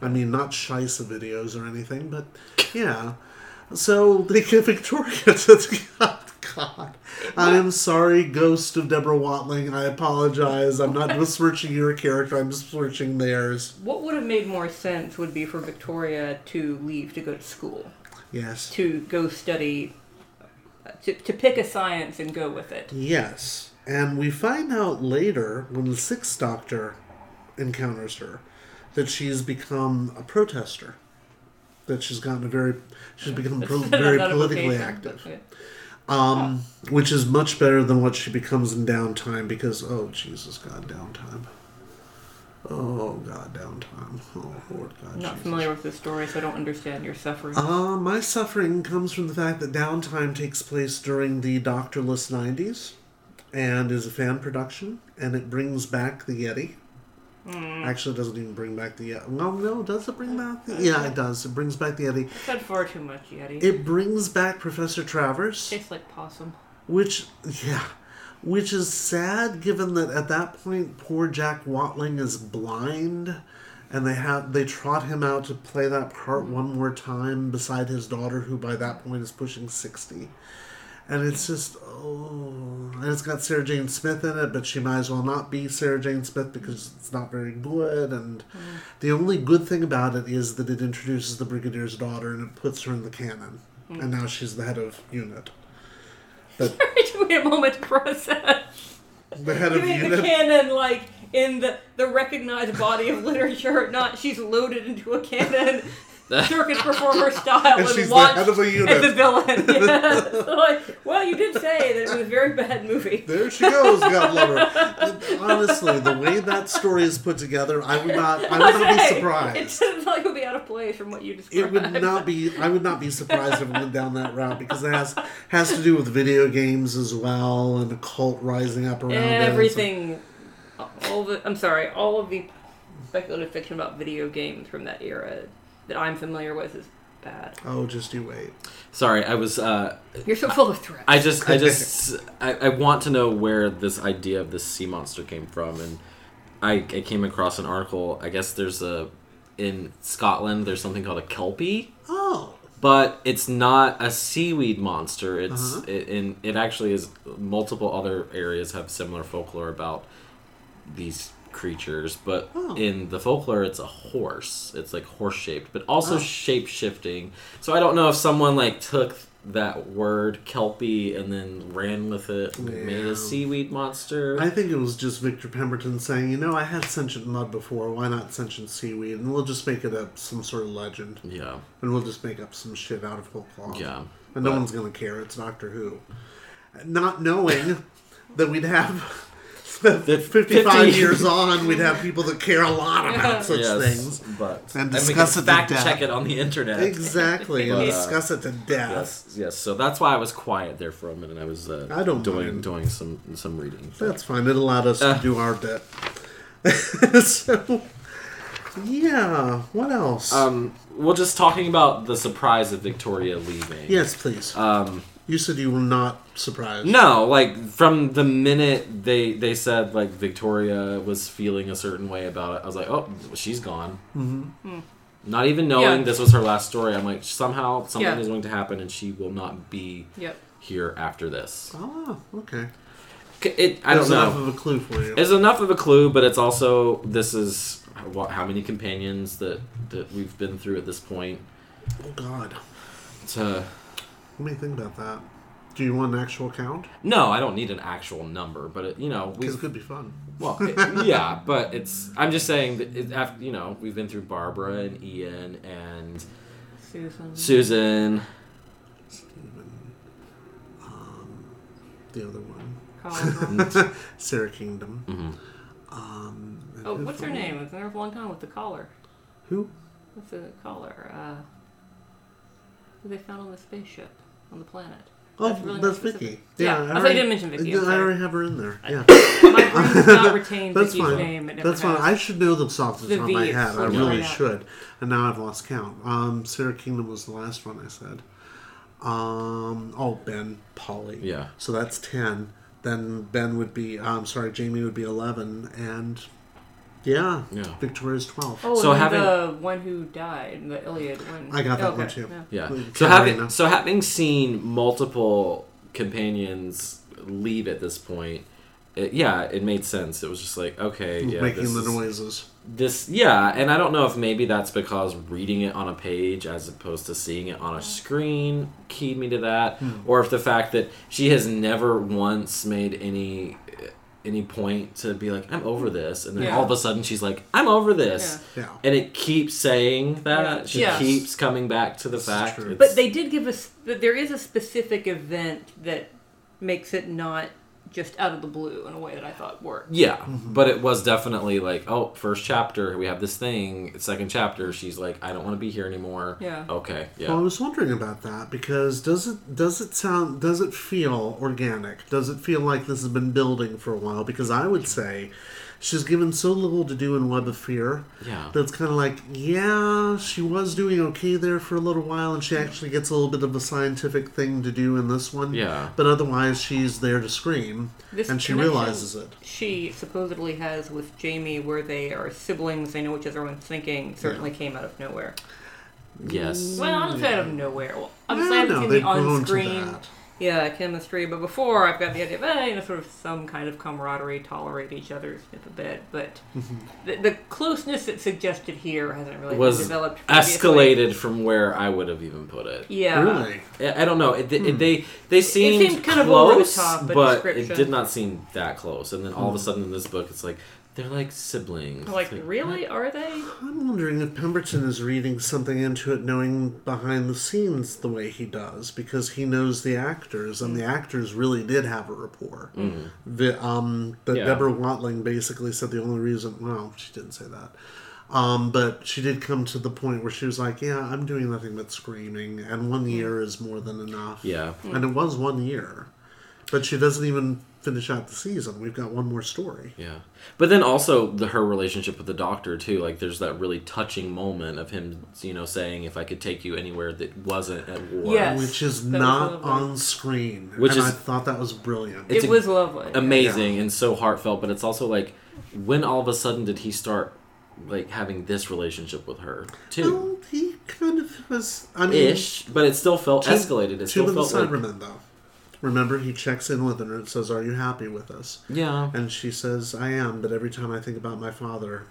I mean, not Shisa videos or anything, but yeah. So they get Victoria to the God. God. I am sorry, Ghost of Deborah Watling. I apologize. I'm not just besmirching your character. I'm besmirching theirs. What would have made more sense would be for Victoria to leave to go to school, Yes. to go study, to, to pick a science and go with it. Yes. And we find out later, when the Sixth Doctor encounters her, that she's become a protester. That she's gotten a very, she's become pro- very politically active. Um, which is much better than what she becomes in downtime because oh Jesus God downtime. Oh God downtime. Oh Lord God. I'm not Jesus. familiar with this story, so I don't understand your suffering. Uh, my suffering comes from the fact that downtime takes place during the Doctorless '90s, and is a fan production, and it brings back the Yeti. Actually, it doesn't even bring back the Yeti. Well, no, does it bring back? The... Yeah, it does. It brings back the Yeti. I've had far too much Yeti. It brings back Professor Travers. tastes like possum. Which, yeah, which is sad given that at that point poor Jack Watling is blind, and they have they trot him out to play that part one more time beside his daughter, who by that point is pushing sixty, and it's just oh, and it's got Sarah Jane Smith in it, but she might as well not be Sarah Jane Smith because it's not very good, and mm. the only good thing about it is that it introduces the Brigadier's daughter and it puts her in the canon, mm. and now she's the head of UNIT. But took me a moment to process. the head of the unit. canon, like in the the recognized body of literature, not she's loaded into a cannon. circus performer style And and, she's the launched head of a unit. as a villain. Yeah. Like, well, you did say that it was a very bad movie. There she goes, God love her. Honestly, the way that story is put together, I would not. I would not be It surprised. sounds like it would be out of place from what you described. It would not be. I would not be surprised if it went down that route because it has has to do with video games as well and a cult rising up around it. Everything, all the I'm sorry, all of the speculative fiction about video games from that era that I'm familiar with is bad. Oh, just you wait. Sorry, I was. Uh, You're so full of threats. I just, I just, I, I want to know where this idea of this sea monster came from, and I, I came across an article. I guess there's a in Scotland. There's something called a kelpie, Oh, but it's not a seaweed monster. It's Uh-huh. it, and it actually is. Multiple other areas have similar folklore about these creatures, but Oh. in the folklore, it's a horse. It's like horse shaped, but also Oh. shape shifting. So I don't know if someone like took that word kelpie and then ran with it, and made a seaweed monster. I think it was just Victor Pemberton saying, you know, I had sentient mud before. Why not sentient seaweed? And we'll just make it up some sort of legend, yeah, and we'll just make up some shit out of whole cloth. yeah. and no one's gonna care. It's Doctor Who. Not knowing that we'd have. That 55 50 years on, we'd have people that care a lot about such Yes, things. but And we discuss can it to fact death. check it on the internet. Exactly, and But, uh, discuss it to death. Yes, yes. So that's why I was quiet there for a minute. I was uh, I don't doing mind. doing some some reading. That's fine. It allowed us Uh. to do our bit. so, yeah. What else? Um, well, just talking about the surprise of Victoria leaving. yes, please. Um, you said you were not surprised. no, like from the minute they they said like Victoria was feeling a certain way about it, I was like, oh, she's gone. Mm-hmm. Not even knowing Yeah. this was her last story, I'm like, somehow something Yeah. is going to happen, and she will not be Yep. here after this. Oh, okay. It, I That's don't enough know. of a clue for you. It's enough of a clue, but it's also this is what, how many companions that that we've been through at this point. oh God. To Let me think about that. Do you want an actual count? no, I don't need an actual number, but it, you know Because we've it could be fun. well it- yeah, but it's I'm just saying that it, after, you know we've been through Barbara and Ian and Susan. Susan. The other one, Collar. Sara Kingdom. Mhm. Um, oh, what's her name? It's been there for a time with the collar. Who? What's the collar? Uh, who they found on the spaceship on the planet. Oh, That's really that's Vicki. Yeah, Yeah, I thought you already- didn't mention Vicki, I I'm sorry. already have her in there. Yeah. My brain does not retain That's Vicki's fine. name. It never That's fine. I should know them off the The top of my head. I really like should. And now I've lost count. Um, Sara Kingdom was the last one I said. Um, oh, Ben, Polly. Yeah. So that's 10. Then Ben would be, I'm sorry, Jamie would be 11. And yeah, Yeah. Victoria's 12. Oh, So so having- the one who died, the Iliad one. I got that okay, one too. yeah. Yeah. So having so having seen multiple companions leave at this point, it, yeah, it made sense. It was just like okay, yeah, Making this the is- noises. This yeah, and I don't know if maybe that's because reading it on a page as opposed to seeing it on a screen keyed me to that, Hmm. or if the fact that she has never once made any any point to be like I'm over this, and then Yeah. all of a sudden she's like I'm over this, Yeah. and it keeps saying that Yeah. she Yes. keeps coming back to the is fact. true. But they did give us. But there is a specific event that makes it not just out of the blue in a way that I thought worked. Yeah, Mm-hmm. but it was definitely like, oh, first chapter, we have this thing. Second chapter, she's like, I don't want to be here anymore. Yeah. Okay. Yeah. Well, I was wondering about that because does it does it sound does it feel organic? Does it feel like this has been building for a while? Because I would say she's given so little to do in Web of Fear. Yeah. That's kind of like, yeah, she was doing okay there for a little while, and she actually gets a little bit of a scientific thing to do in this one. Yeah. But otherwise, she's there to scream, This and she realizes it. She supposedly has with Jamie, where they are siblings, they know what everyone's thinking, certainly came out of nowhere. yes. Well, I'm not out of nowhere. Well, I'm No, saying no, it's they've the grown on to screen. that. Yeah, chemistry. But before, I've got the idea of, eh, you know, sort of some kind of camaraderie, tolerate each other, snip a bit. But Mm-hmm. the, the closeness that's suggested here hasn't really was been developed. previously. escalated from where I would have even put it. Yeah. Really? I I don't know. It, Hmm. it, they they seemed, seemed kind of close, over the top, but it did not seem that close. And then all of Hmm. a sudden in this book, it's like They're like siblings. Like, Like, really? Are they? I'm wondering if Pemberton is reading something into it, knowing behind the scenes the way he does, because he knows the actors, and the actors really did have a rapport. The, um, but Yeah. Deborah Watling basically said the only reason, well, she didn't say that. Um, but she did come to the point where she was like, "Yeah, I'm doing nothing but screaming, and one year is more than enough." Yeah. and it was one year, but she doesn't even finish out the season. We've got one more story. Yeah, but then also the her relationship with the doctor too. Like, there's that really touching moment of him, you know, saying, "If I could take you anywhere that wasn't at war." Yes. which is not on screen. Which and is- I thought that was brilliant. It's it a- was lovely. amazing and so heartfelt. But it's also like, when all of a sudden did he start like having this relationship with her too? Well, he kind of was. I mean, Ish, but it still felt Two- escalated. It Two still of the felt like, Cybermen, though. Remember, he checks in with her and says, "Are you happy with us?" yeah, And she says, "I am." But every time I think about my father,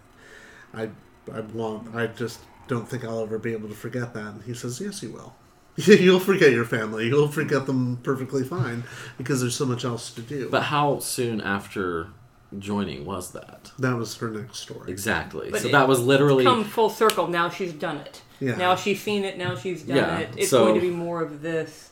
I, I want. I just don't think I'll ever be able to forget that. And he says, "Yes, you will." You'll forget your family. You'll forget them perfectly fine because there's so much else to do. but how soon after joining was that? that was her next story. Exactly. But so it- that was literally Come full circle. Now she's done it. Yeah. Now she's seen it. Now she's done Yeah, it. It's so- going to be more of this.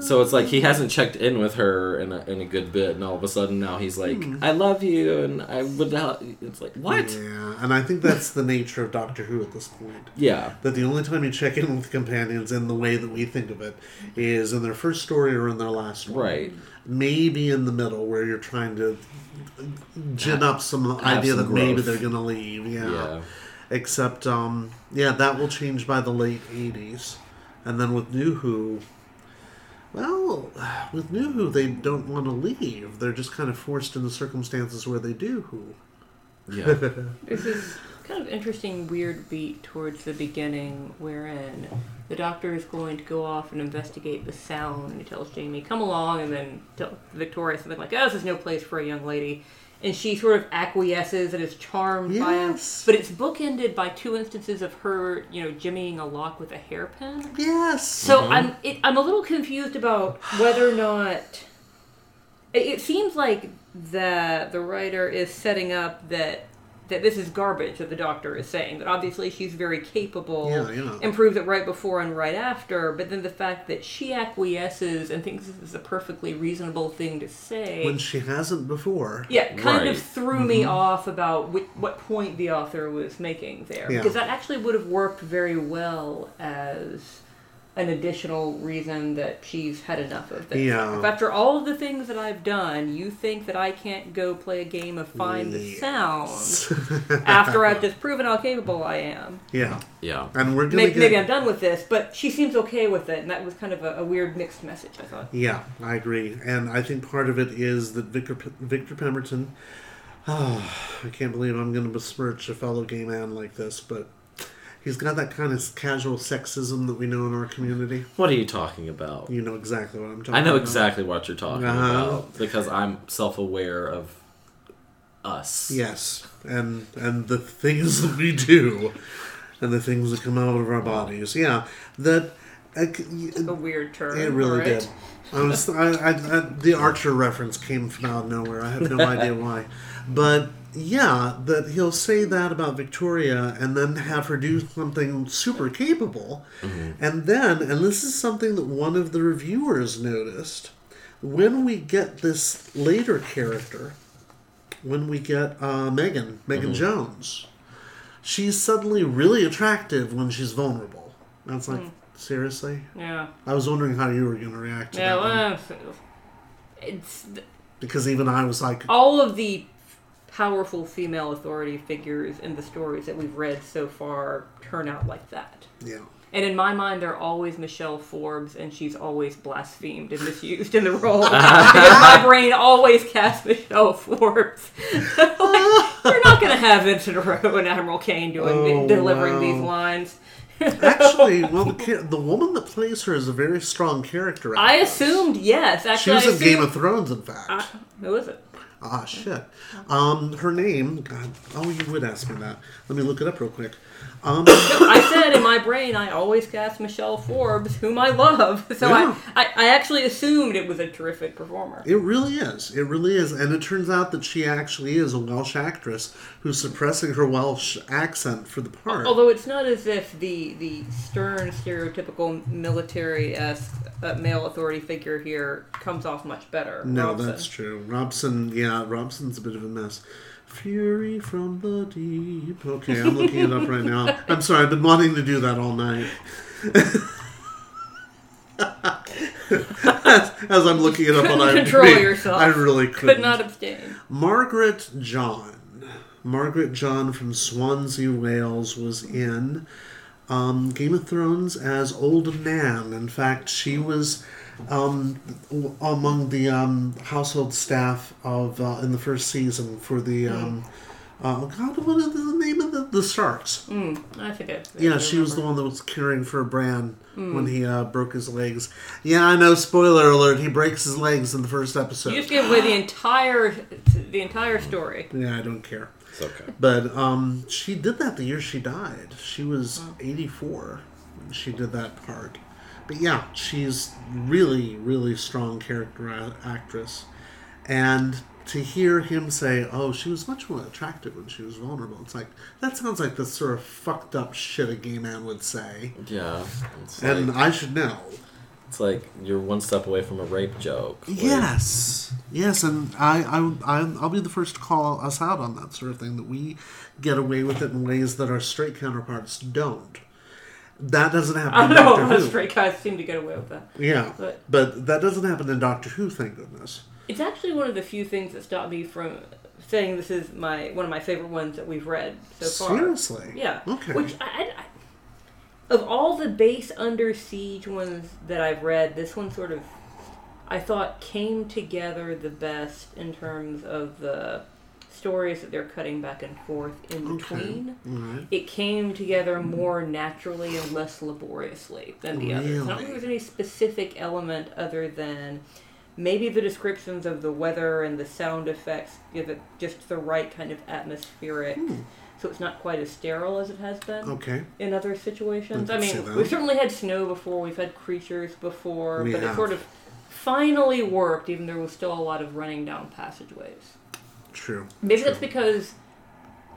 So it's like he hasn't checked in with her in a, in a good bit, and all of a sudden now he's like, Hmm. "I love you," and I would. Help. It's like what? Yeah, and I think that's the nature of Doctor Who at this point. Yeah, that the only time you check in with companions in the way that we think of it is in their first story or in their last one. right. Maybe in the middle where you're trying to gin up some Have idea some that maybe they're going to leave. Yeah. Yeah. Except, um, yeah, that will change by the late 80s. And then with New Who, well, with New Who, they don't want to leave. They're just kind of forced into circumstances where they do Who. Yeah. There's this kind of interesting, weird beat towards the beginning wherein the doctor is going to go off and investigate the sound. He tells Jamie, come along, and then tell Victoria something like, oh, this is no place for a young lady. And she sort of acquiesces and is charmed by him. But it's bookended by two instances of her, you know, jimmying a lock with a hairpin. Yes. So mm-hmm. I'm it, I'm a little confused about whether or not it, it seems like the the writer is setting up that that this is garbage that the doctor is saying that obviously she's very capable Yeah, yeah. and proves it right before and right after but then the fact that she acquiesces and thinks this is a perfectly reasonable thing to say when she hasn't before. yeah, kind of Right. threw me mm-hmm. off about which, what point the author was making there. Yeah. Because that actually would have worked very well as an additional reason that she's had enough of this. Yeah. If after all of the things that I've done, you think that I can't go play a game of find the sound after I've just proven how capable I am. Yeah. Yeah. And we're Maybe, get maybe I'm done with this, but she seems okay with it, and that was kind of a, a weird mixed message, I thought. Yeah, I agree, and I think part of it is that Victor Victor Pemberton. Oh, I can't believe I'm going to besmirch a fellow gay man like this, but he's got that kind of casual sexism that we know in our community. What are you talking about? You know exactly what I'm talking. About. I know about. exactly what you're talking Uh-huh. about because I'm self-aware of us. Yes, and and the things that we do, and the things that come out of our bodies. Yeah, that. uh, A weird term. It really alright? did. I was, I, I, I, the Archer reference came from out of nowhere. I have no idea why, but yeah, that he'll say that about Victoria and then have her do something super capable, mm-hmm. and then, and this is something that one of the reviewers noticed, when we get this later character, when we get uh, Megan, Megan mm-hmm. Jones, she's suddenly really attractive when she's vulnerable. That's it's like, hmm. seriously? Yeah. I was wondering how you were going to react to Yeah, that one. well, it's because even I was like, all of the powerful female authority figures in the stories that we've read so far turn out like that. yeah, And in my mind, they're always Michelle Forbes, and she's always blasphemed and misused in the role. my brain always casts Michelle Forbes. like, you're not going to have Ensign Ro and Admiral Cain doing Oh, delivering wow. these lines. actually, well, the cha- the woman that plays her is a very strong character. I actress. assumed yes. Actually, she was I in Game of Thrones, in fact. I- who is it? Ah, shit. Um, her name. God. Oh, you would ask me that. Let me look it up real quick. Um, I said in my brain I always cast Michelle Forbes, whom I love. So Yeah. I, I, I actually assumed it was a terrific performer. it really is. It really is. And it turns out that she actually is a Welsh actress who's suppressing her Welsh accent for the part. Although it's not as if the the stern, stereotypical military-esque uh, male authority figure here comes off much better. No, Robson. that's true. Robson, yeah, Robson's a bit of a mess. Fury from the deep. Okay, I'm looking it up right now. I'm sorry, I've been wanting to do that all night. as, as I'm looking it up on IMDb, control yourself. I really Could couldn't. not abstain. Margaret John. Margaret John from Swansea, Wales, was in um, Game of Thrones as Old Nan. In fact, she was um, among the um, household staff of uh, in the first season for the. Um, uh, God, what is the name of the, the Starks? Mm, I forget. I. Yeah, I she was the one that was caring for Bran when he uh, broke his legs. Yeah, I know. Spoiler alert: he breaks his legs in the first episode. You just gave away the entire the entire story. yeah, I don't care. It's okay. But um, she did that the year she died. She was 84 when she did that part. But yeah, she's really, really strong character actress. And to hear him say, "Oh, she was much more attractive when she was vulnerable," it's like that sounds like the sort of fucked up shit a gay man would say. Yeah. And like, I should know. it's like you're one step away from a rape joke. Like, Yes, yes, and I, I, I, I'll be the first to call us out on that sort of thing. That we get away with it in ways that our straight counterparts don't. That doesn't happen I don't know. Doctor Who. straight guys seem to get away with that. Yeah, But- but that doesn't happen in Doctor Who. Thank goodness. It's actually one of the few things that stopped me from saying this is my one of my favorite ones that we've read so far. Seriously. Yeah. Okay. Which I, I, I- of all the base under siege ones that I've read, this one sort of I thought came together the best in terms of the stories that they're cutting back and forth in between. Right. It came together more naturally and less laboriously than the others. I don't think there's any specific element other than maybe the descriptions of the weather and the sound effects give it just the right kind of atmospheric. Hmm. So it's not quite as sterile as it has been Okay. in other situations. I I mean, we've certainly had snow before, we've had creatures before, We but it sort of finally worked, even though there was still a lot of running down passageways. True. Maybe that's because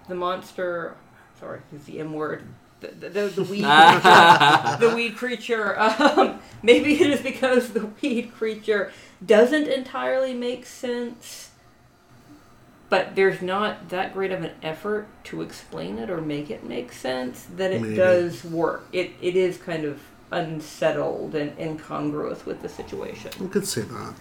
the monster, sorry, use the M word, the, the, the, the weed creature, the weed creature, um, maybe it is because the weed creature doesn't entirely make sense, but there's not that great of an effort to explain it or make it make sense that it Maybe. does work. It, it is kind of unsettled and incongruous with the situation. I could see that.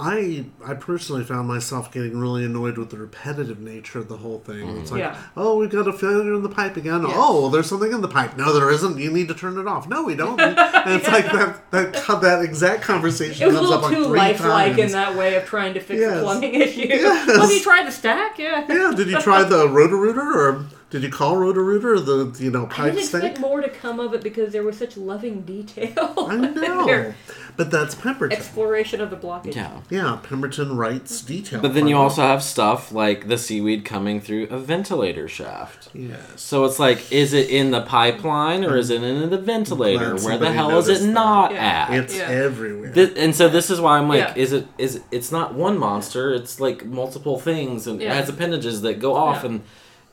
I I personally found myself getting really annoyed with the repetitive nature of the whole thing. Mm-hmm. It's like, Yeah. oh, we've got a failure in the pipe again. Yes. Oh, well, there's something in the pipe. No, there isn't. You need to turn it off. No, we don't. and it's like that that that exact conversation It was a comes up little like too three lifelike times. in that way of trying to fix Yes. a plumbing issue. Yes. Well, have you try the stack? Yeah. yeah, did you try the Roto-Rooter or did you call Roto-Rooter or the you know I pipe didn't expect stink? more to come of it because there was such loving detail. I in know, but that's Pemberton. Exploration of the blockage. Yeah. yeah, Pemberton writes detail. But then you also have stuff like the seaweed coming through a ventilator shaft. them. yes. So it's like, is it in the pipeline or is it in the ventilator? Where the hell is noticed it that. not Yeah. at? It's Yeah. everywhere. Thi- and so this is why I'm like, Yeah. is it is it, it's not one monster? It's like multiple things, and Yeah. it has appendages that go off Yeah. and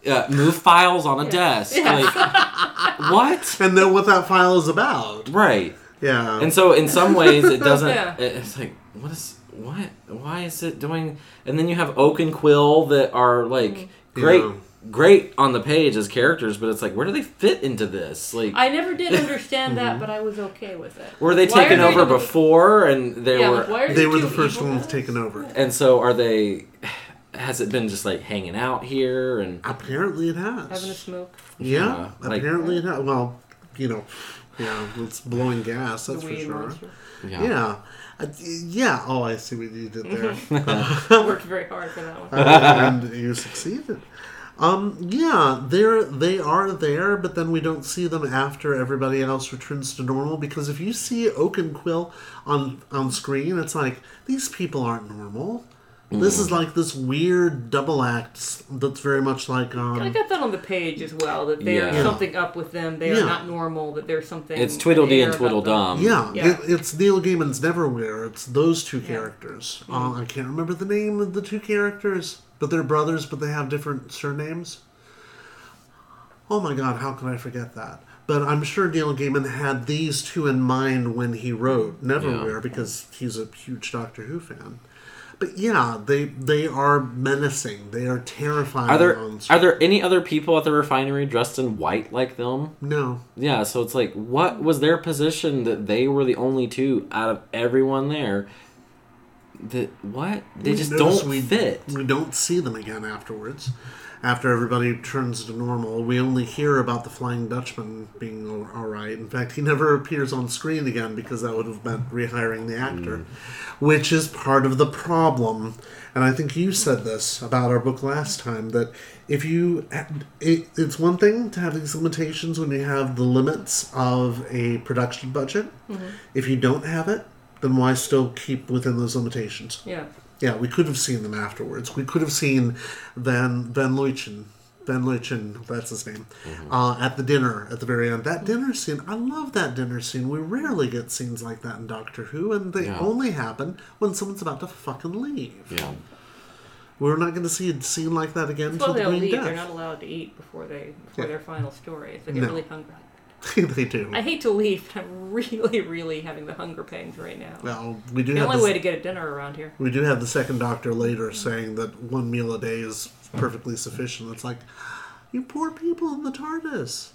uh, move files on a desk. Like what? and then what that file is about. Right. Yeah. And so in some ways it doesn't. Yeah. it- It's like what is what? Why is it doing? And then you have Oak and Quill that are like great. Yeah. Great on the page as characters, but it's like, where do they fit into this? Like, I never did understand that, but I was okay with it. were they Why taken they over the- before, and they Yeah, were like, why are they there were the two first evil ones guys? taken over. And so are they? Has it been just like hanging out here and Apparently, it has. Having a smoke. yeah, Yeah, like- apparently it has. Well, you know, yeah, it's blowing gas. That's for sure. monster. yeah? Yeah. Uh, yeah. Oh, I see what you did there. Worked very hard for that one. and you succeeded. Um, yeah, they're they are there, but then we don't see them after everybody else returns to normal. Because if you see Oak and Quill on on screen, it's like these people aren't normal. This is like this weird double act that's very much like I um, got that on the page as well. That there's Yeah. something up with them. They are not normal. That there's something. It's Tweedledee and there. Tweedledum. yeah, Yeah. It, it's Neil Gaiman's Neverwhere. It's those two characters. Uh, I can't remember the name of the two characters, but they're brothers, but they have different surnames. Oh my god, how could I forget that? But I'm sure Neil Gaiman had these two in mind when he wrote Neverwhere Yeah. because he's a huge Doctor Who fan. But yeah, they they are menacing. They are terrifying. Are there are there any other people at the refinery dressed in white like them? No. Yeah, so it's like, what was their position that they were the only two out of everyone there? That what they We just don't we, fit. We don't see them again afterwards. After everybody turns to normal, we only hear about the Flying Dutchman being all- all right. In fact, he never appears on screen again because that would have meant rehiring the actor, mm. which is part of the problem. And I think you said this about our book last time that if you, it, it's one thing to have these limitations when you have the limits of a production budget. Mm-hmm. If you don't have it, then why still keep within those limitations? Yeah. Yeah, we could have seen them afterwards. We could have seen Van Van Lutyens, Van Lutyens, that's his name, uh, at the dinner at the very end. That dinner scene, I love that dinner scene. We rarely get scenes like that in Doctor Who, and they Yeah. only happen when someone's about to fucking leave. Yeah. We're not going to see a scene like that again Well, until the they'll Green leave. Death. They're not allowed to eat before they before Yeah. their final story. If they get No. really hungry. they do. I hate to leave, but I'm really, really having the hunger pangs right now. well, we do the have only this- way to get a dinner around here. we do have the second Doctor later saying that one meal a day is perfectly sufficient. It's like, you poor people in the TARDIS.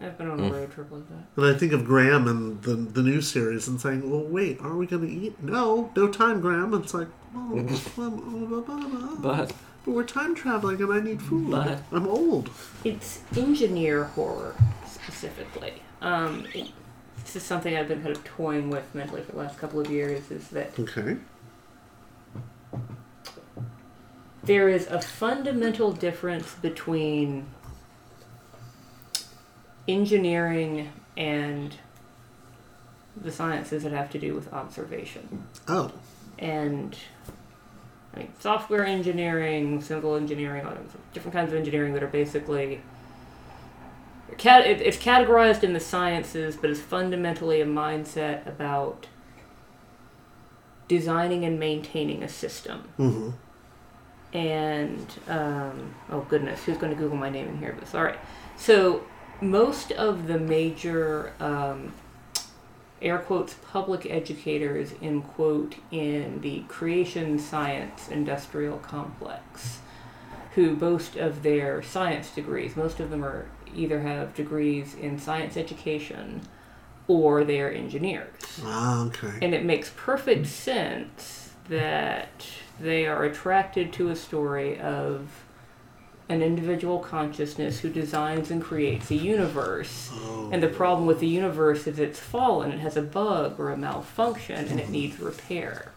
I've been on a mm. road trip like that. And I think of Graham and the the new series and saying, "Well, wait, are we going to eat? No, no time, Graham." It's like, oh, blah, blah, blah. But but we're time traveling and I need food. But- I'm old. It's engineer horror specifically. Um, it, this is something I've been kind of toying with mentally for the last couple of years. Is that Okay. there is a fundamental difference between engineering and the sciences that have to do with observation. Oh, and I mean, software engineering, civil engineering, different kinds of engineering that are basically it's categorized in the sciences, but it's fundamentally a mindset about designing and maintaining a system. hmm And um, oh goodness, who's going to Google my name in here? But all right. So most of the major um, air quotes public educators in quote in the creation science industrial complex who boast of their science degrees most of them are either have degrees in science education or they are engineers ah, okay. and it makes perfect sense that they are attracted to a story of an individual consciousness who designs and creates a universe. Oh. And the problem with the universe is it's fallen, it has a bug or a malfunction, and it needs repair.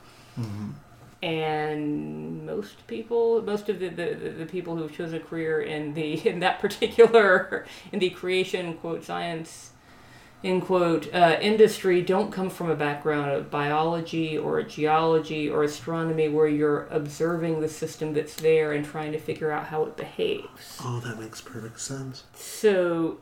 And most people, most of the, the, the- people who have chosen a career in the in that particular in the creation quote science in quote uh, industry don't come from a background of biology or geology or astronomy where you're observing the system that's there and trying to figure out how it behaves. Oh, that makes perfect sense. So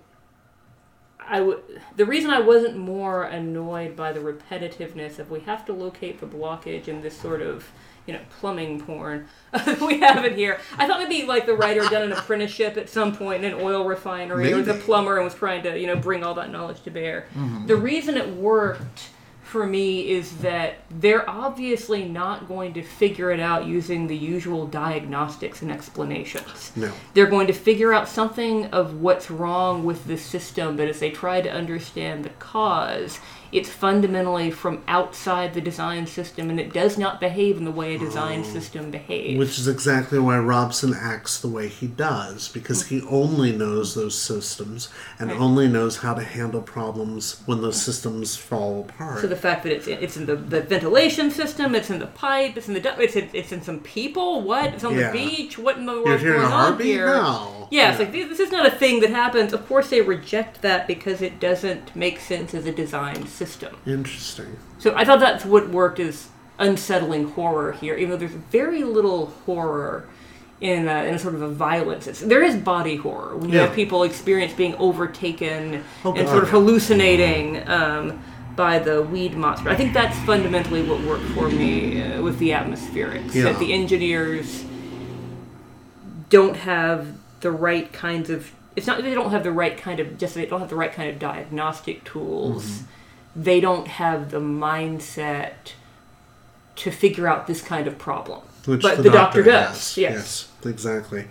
I would the reason I wasn't more annoyed by the repetitiveness of we have to locate the blockage in this sort of you know plumbing porn we have it here. I thought maybe like the writer done an apprenticeship at some point in an oil refinery or was a plumber and was trying to you know bring all that knowledge to bear. Mm-hmm. The reason it worked for me is that they're obviously not going to figure it out using the usual diagnostics and explanations No. they're going to figure out something of what's wrong with the system, but as they try to understand the cause, it's fundamentally from outside the design system and it does not behave in the way a design oh. system behaves. Which is exactly why Robson acts the way he does, because he only knows those systems and Right. only knows how to handle problems when those systems fall apart. so the fact that it's it's in the, the ventilation system, it's in the pipe, it's in the it's in, it's in some people. What? It's on Yeah. the beach. What in the You're going a on here? No. Yeah, it's like this this is not a thing that happens. Of course, they reject that because it doesn't make sense as a design system. Interesting. So I thought that's what worked is unsettling horror here, even though there's very little horror in a, in a sort of a violence. It's, there is body horror when you Yeah. have people experience being overtaken Oh, and sort of hallucinating um, by the weed monster. I think that's fundamentally what worked for me uh, with the atmospherics. Yeah. That the engineers don't have the right kinds of. It's not that they don't have the right kind of just they don't have the right kind of diagnostic tools. Mm-hmm. They don't have the mindset to figure out this kind of problem. Which but the, doctor, does. has. Yes. exactly.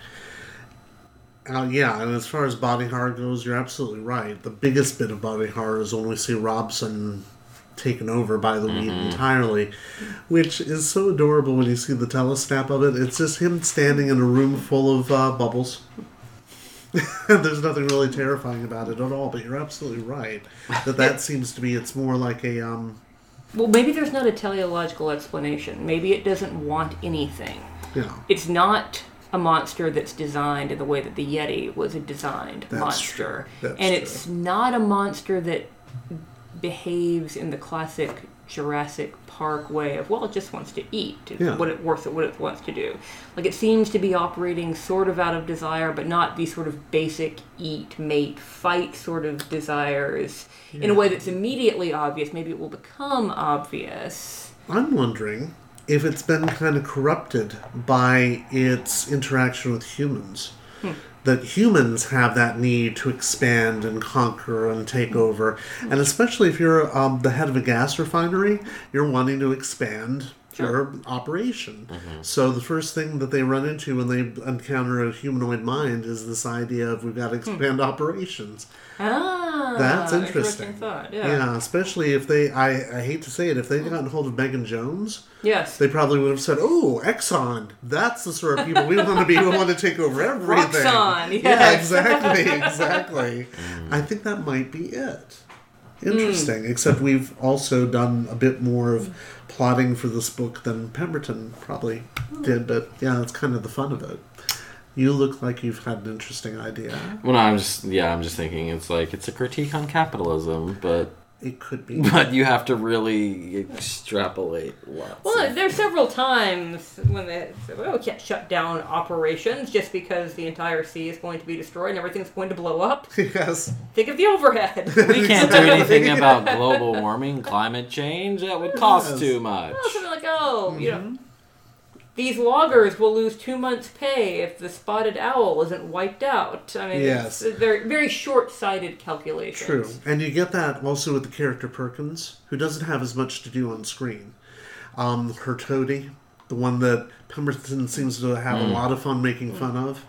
Uh, yeah, and as far as body horror goes, you're absolutely right. The biggest bit of body horror is when we see Robson taken over by the weed entirely, which is so adorable when you see the telesnap of it. It's just him standing in a room full of uh, bubbles. There's nothing really terrifying about it at all, but you're absolutely right that that seems to be. It's more like a um, Well, maybe there's not a teleological explanation. Maybe it doesn't want anything. know, It's not a monster that's designed in the way that the Yeti was a designed That's monster. true. That's and true. it's not a monster that behaves in the classic Jurassic Park way of well, it just wants to eat. Yeah. what it worth what it wants to do. Like it seems to be operating sort of out of desire, but not these sort of basic eat, mate, fight sort of desires in a way that's immediately obvious. Maybe it will become obvious. I'm wondering if it's been kind of corrupted by its interaction with humans. Hmm. That humans have that need to expand and conquer and take over. And especially if you're um, the head of a gas refinery, you're wanting to expand your operation. So the first thing that they run into when they encounter a humanoid mind is this idea of we've got to expand operations. Ah, That's interesting. thought. Yeah. especially if they, I, I hate to say it, if they'd gotten hold of Megan Jones, Yes. they probably would have said, "Oh, Exxon, that's the sort of people we want to be. We want to take over everything." Yeah, yes. exactly, exactly. I think that might be it. Hmm. Interesting. Except we've also done a bit more of plotting for this book than Pemberton probably hmm. did. But yeah, that's kind of the fun of it. You look like you've had an interesting idea. Well, no, I'm just yeah, I'm just thinking it's like it's a critique on capitalism, but It could be. but you have to really extrapolate lots. Well, of- there's several times when they say, "Oh, we can't shut down operations just because the entire sea is going to be destroyed and everything's going to blow up." yes. Think of the overhead. we can't do anything about global warming, climate change. That would cost Yes. too much. Oh, something like, "Oh, you know, mm-hmm. These loggers will lose two months' pay if the spotted owl isn't wiped out." I mean, Yes. they're very short-sighted calculations. True. And you get that also with the character Perkins, who doesn't have as much to do on screen. Um, her toady, the one that Pemberton seems to have a lot of fun making fun of.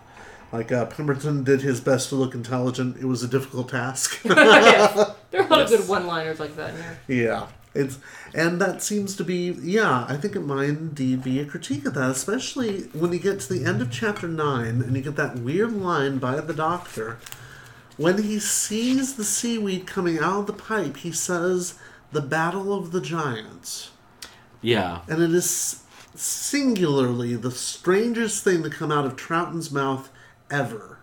Like uh, Pemberton did his best to look intelligent. It was a difficult task. yes. There are a lot of good one-liners like that in here. yeah. It's and that seems to be yeah, I think it might indeed be a critique of that, especially when you get to the end of chapter nine and you get that weird line by the doctor. When he sees the seaweed coming out of the pipe, he says, The battle of the giants. Yeah, And it is singularly the strangest thing to come out of Troughton's mouth ever.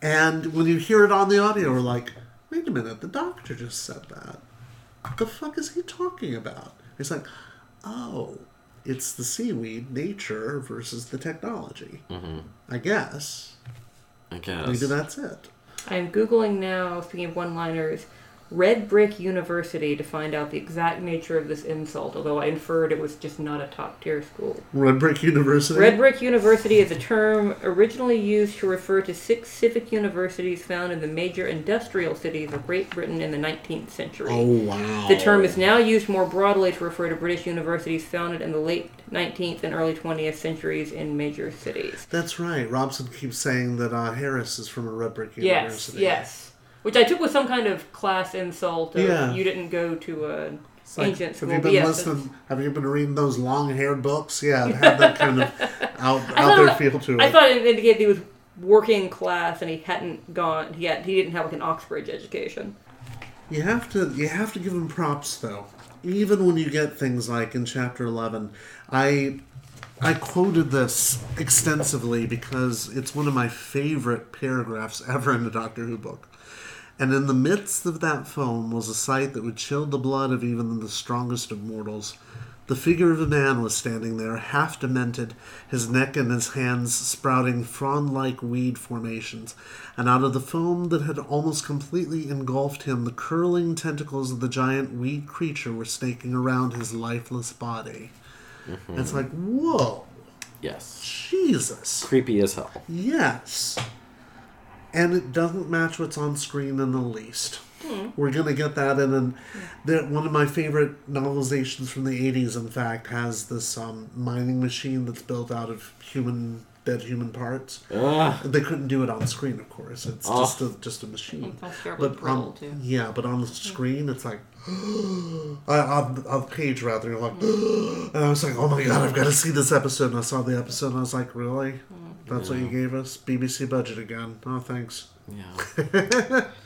And when you hear it on the audio, we're like, wait a minute, the doctor just said that. The fuck is he talking about? It's like, oh, it's the seaweed, nature versus the technology. Mm-hmm. I guess. I guess. Maybe that's it. I'm googling now. Speaking of one-liners, Red Brick University to find out the exact nature of this insult. Although I inferred it was just not a top-tier school. Red Brick University. Red Brick University is a term originally used to refer to six civic universities found in the major industrial cities of Great Britain in the 19th century. Oh, wow. The term is now used more broadly to refer to British universities founded in the late 19th and early 20th centuries in major cities. That's right. Robson keeps saying that uh, Harris is from a Red Brick University. Yes, University. yes. Which I took with some kind of class insult. Of Yeah. You didn't go to a like, ancient have school. you been yes, listening? Have you been reading those long-haired books? Yeah, it had that kind of out, out there feel to it. I thought it indicated he was working class and he hadn't gone. He had, he didn't have like an Oxbridge education. You have to you have to give him props though. Even when you get things like in chapter 11, I I quoted this extensively because it's one of my favorite paragraphs ever in the Doctor Who book. And in the midst of that foam was a sight that would chill the blood of even the strongest of mortals. The figure of a man was standing there, half demented, his neck and his hands sprouting frond like weed formations, and out of the foam that had almost completely engulfed him, the curling tentacles of the giant weed creature were snaking around his lifeless body. And It's like, whoa, Yes. Jesus. Creepy as hell. Yes. And it doesn't match what's on screen in the least. We're gonna get that in an that one of my favorite novelizations from the eighties, in fact, has this um, mining machine that's built out of human dead human parts. Ugh. They couldn't do it on screen, of course. It's Oh. just a just a machine. It sounds terribly But cruel, on, too. yeah, but on the screen, it's like I- on, on the page rather, you're like, and I was like, oh my god, I've got to see this episode. And I saw the episode, and I was like, really? That's what you gave us? BBC budget again? Oh, thanks. Yeah.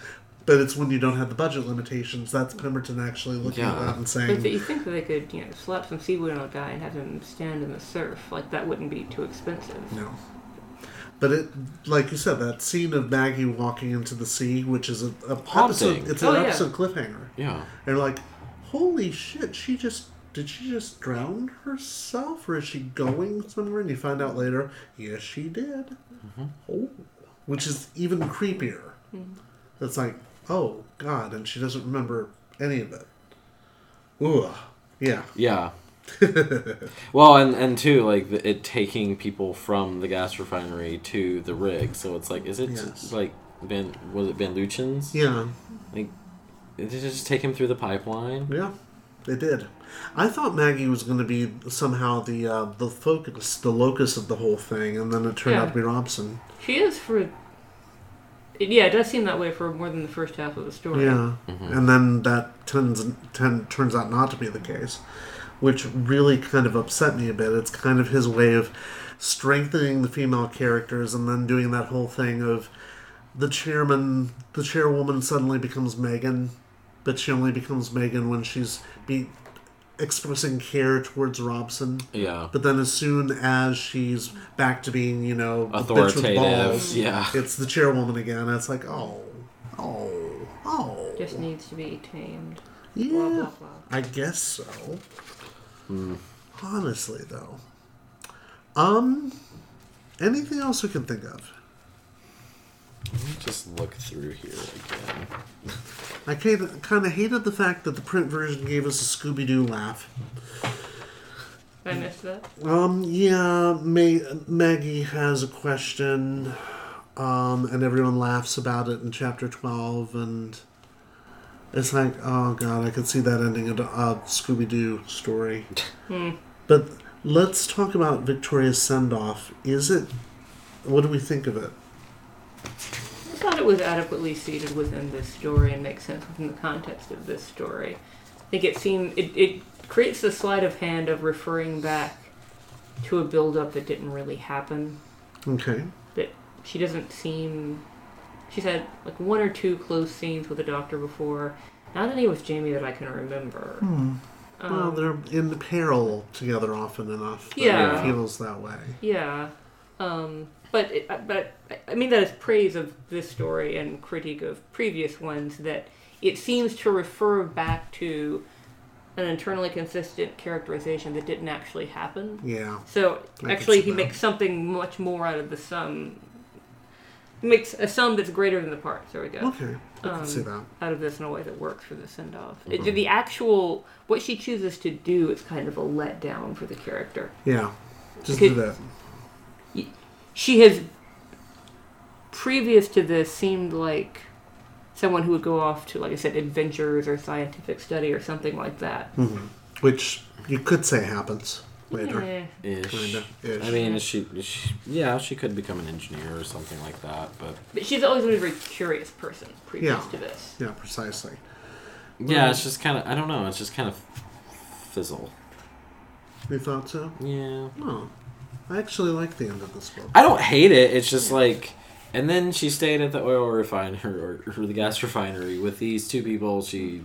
But it's when you don't have the budget limitations. That's Pemberton actually looking at Yeah. that and But saying, you think that they could, you know, slap some seaweed on a guy and have him stand in the surf? Like that wouldn't be too expensive. no. But it, like you said, that scene of Maggie walking into the sea, which is a, a episode, it's Oh, an yeah. episode cliffhanger. Yeah. And you're like, holy shit, she just did she just drown herself or is she going somewhere? And you find out later, yes, she did. Mm-hmm. Oh, which is even creepier. Mm-hmm. It's like, oh god, and she doesn't remember any of it. Ooh, yeah, Yeah. well, and and two, like the, it taking people from the gas refinery to the rig. So it's like, is it Yes. like Van? Was it Van Lutyens? yeah, Like, did it just take him through the pipeline? yeah. They did. I thought Maggie was going to be somehow the uh, the focus, the locus of the whole thing, and then it turned Yeah. out to be Robson. She is for. It, yeah, it does seem that way for more than the first half of the story. Yeah, mm-hmm. and then that turns ten, turns out not to be the case, which really kind of upset me a bit. It's kind of his way of strengthening the female characters, and then doing that whole thing of the chairman, the chairwoman suddenly becomes Megan, but she only becomes Megan when she's be expressing care towards Robson. Yeah. But then, as soon as she's back to being, you know, a bitch with Authoritative. balls, Yeah. it's the chairwoman again. It's like, oh, oh, oh. Just needs to be tamed. Yeah, Blah, blah, blah. I guess so. Honestly, though. Um, anything else we can think of? Let me just look through here again. I kind of hated the fact that the print version gave us a Scooby Doo laugh. I missed that. Um, yeah, May- Maggie has a question, um, and everyone laughs about it in chapter 12, and it's like, oh god, I could see that ending a, a Scooby Doo story. But let's talk about Victoria's send off. Is it. What do we think of it? I thought it was adequately seated within this story and makes sense within the context of this story. I think it seemed it, it creates the sleight of hand of referring back to a build up that didn't really happen. Okay. That she doesn't seem she's had like one or two close scenes with the doctor before. Not any with Jamie that I can remember. Um, well, they're in the peril together often enough. Yeah. It feels that way. Yeah, um, but it, but I mean that is praise of this story and critique of previous ones that it seems to refer back to an internally consistent characterization that didn't actually happen. Yeah. So actually, he makes something much more out of the sum. He makes a sum that's greater than the parts. There we go. Okay. I can Um, see that. Out of this in a way that works for the send off. Mm-hmm. The actual what she chooses to do is kind of a letdown for the character. Yeah. Just do that. She has previous to this seemed like someone who would go off to like i said adventures or scientific study or something like that Which you could say happens later. Eh, Ish. Kinda, ish. I mean, she, she, yeah, she could become an engineer or something like that, but but she's always been a very curious person previous Yeah. to this Yeah, precisely. yeah, it's just kind of, I don't know, it's just kind of fizzle. You thought so? Yeah. Oh. I actually like the end of this book. I don't hate it. It's just like, and then she stayed at the oil refinery or, or the gas refinery with these two people she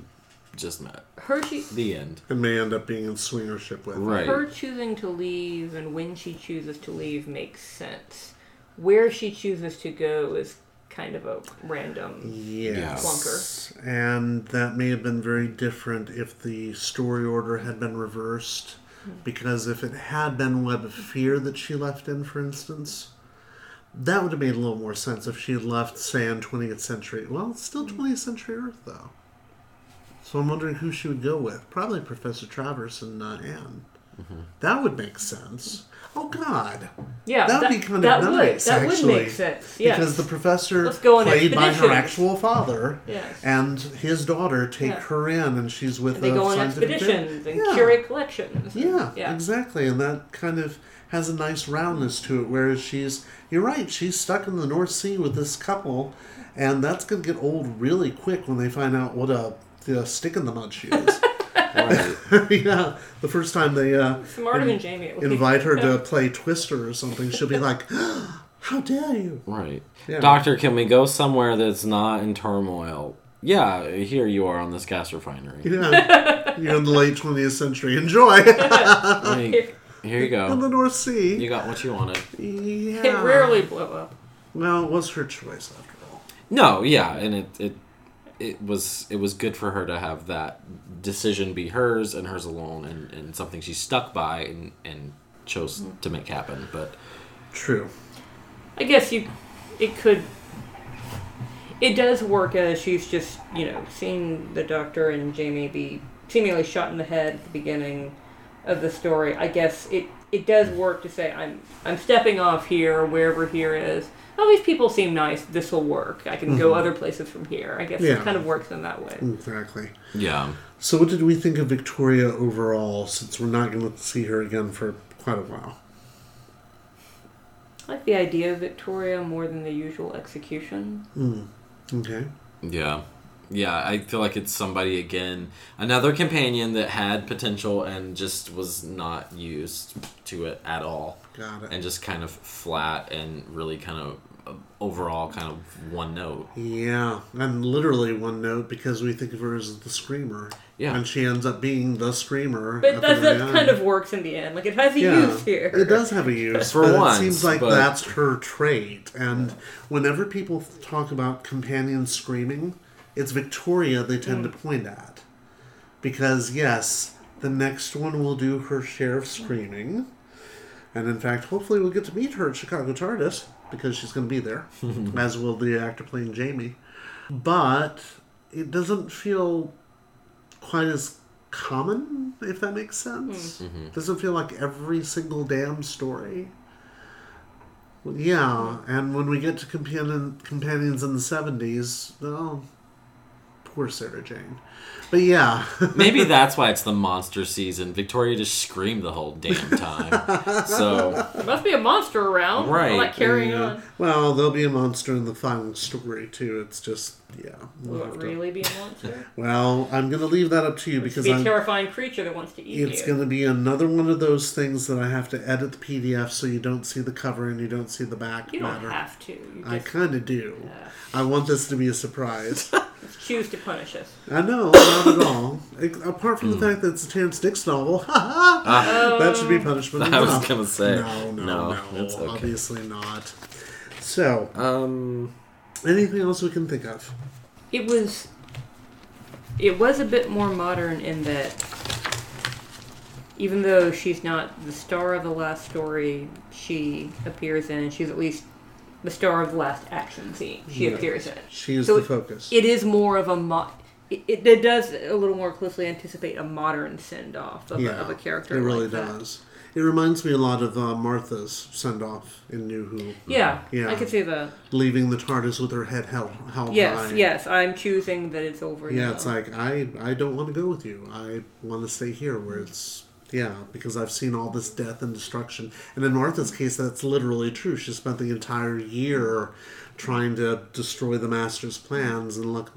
just met. her she, The end. And may end up being in swingership with. Right. her choosing to leave and when she chooses to leave makes sense where she chooses to go is kind of a random Yes. And that may have been very different if the story order had been reversed. Because if it had been Web of Fear that she left in, for instance, that would have made a little more sense if she had left, say, on 20th century. Well, it's still 20th century Earth, though. So I'm wondering who she would go with. Probably Professor Travers and uh, Anne. That would make sense. Oh, God. Yeah, that would that- be kind that of would- nice, that would actually. make sense, yes. Because the professor, Let's go on played by her actual father, Yes. and his daughter take Yeah. her in, and she's with They the go on expeditions and yeah. curate collections. Yeah, yeah. exactly, and that kind of has a nice roundness to it. Whereas she's, you're right, she's stuck in the North Sea with this couple, and that's going to get old really quick when they find out what a, the stick in the mud she is. Right. yeah, the first time they uh, Smarter than Jamie. At least. invite her to play Twister or something, she'll be like, "How dare you!" Right. Yeah. Doctor, can we go somewhere that's not in turmoil? Yeah, here you are on this gas refinery. Yeah, you're in the late 20th century. Enjoy Like, here you go. in the. North Sea. You got what you wanted. Yeah. It rarely blew up. Well, it was her choice after all. No, yeah, and it it it was it was good for her to have that decision be hers and hers alone, and, and something she stuck by and and chose mm. to make happen. But True. I guess you, it could. It does work as she's just you know seeing the doctor and Jamie be seemingly shot in the head at the beginning of the story. I guess it it does work to say I'm I'm stepping off here wherever here is. Oh, these people seem nice. This will work. I can go mm-hmm. other places from here. I guess Yeah. it kind of works in that way. Exactly. yeah, So, what did we think of Victoria overall? Since we're not going to see her again for quite a while. I like the idea of Victoria more than the usual execution. Hmm. Okay. yeah, yeah. I feel like it's somebody again, another companion that had potential and just was not used to it at all. Got it. and just kind of flat and really kind of uh, overall kind of one note. Yeah, and literally one note because we think of her as the screamer. Yeah. And she ends up being the screamer. But at the that, that kind of works in the end. Like it has a yeah, use here. It does have a use. For but once, it seems like but- that's her trait. And whenever people talk about companions screaming, it's Victoria they tend Mm. to point at. Because, yes, the next one will do her share of screaming. And in fact, hopefully we'll get to meet her at Chicago TARDIS because she's going to be there, as will the actor playing Jamie. But it doesn't feel quite as common, if that makes sense. Doesn't feel like every single damn story. Well, yeah, and when we get to companion, companions in the 70s, oh, poor Sarah Jane. But yeah, Maybe that's why it's the monster season. Victoria just screamed the whole damn time. So There must be a monster around. Right. All that carrying Yeah. on. Well, there'll be a monster in the final story too. It's just yeah. we'll Will have it to- really be a monster? Well, I'm gonna leave that up to you It because be a I'm. terrifying creature that wants to eat you. It's you. going to be another one of those things that I have to edit the PDF so you don't see the cover and you don't see the back You don't matter. have to. You I kind of do. Yeah. I want this to be a surprise. choose to punish us. I know, not at all. Ex- Apart from the fact that it's a Terrance Dicks novel, that should be punishment I was enough. gonna say, no, no, no, no, okay. obviously not. So, um, anything else we can think of? It was. It was a bit more modern in that. Even though she's not the star of the last story she appears in, she's at least the star of the last action scene she Yeah. appears in. She is So the it- focus. It is more of a mo- it, it, it does a little more closely anticipate a modern send off of, a, of a character. It really like that. does. It reminds me a lot of uh, Martha's send off in New Who, Yeah, Yeah. I could see that. leaving the TARDIS with her head held, held Yes, high. yes, I'm choosing that it's over Yeah, now. it's like I I don't want to go with you. I want to stay here where it's yeah because I've seen all this death and destruction. And in Martha's case, that's literally true. She spent the entire year trying to destroy the Master's plans, and look,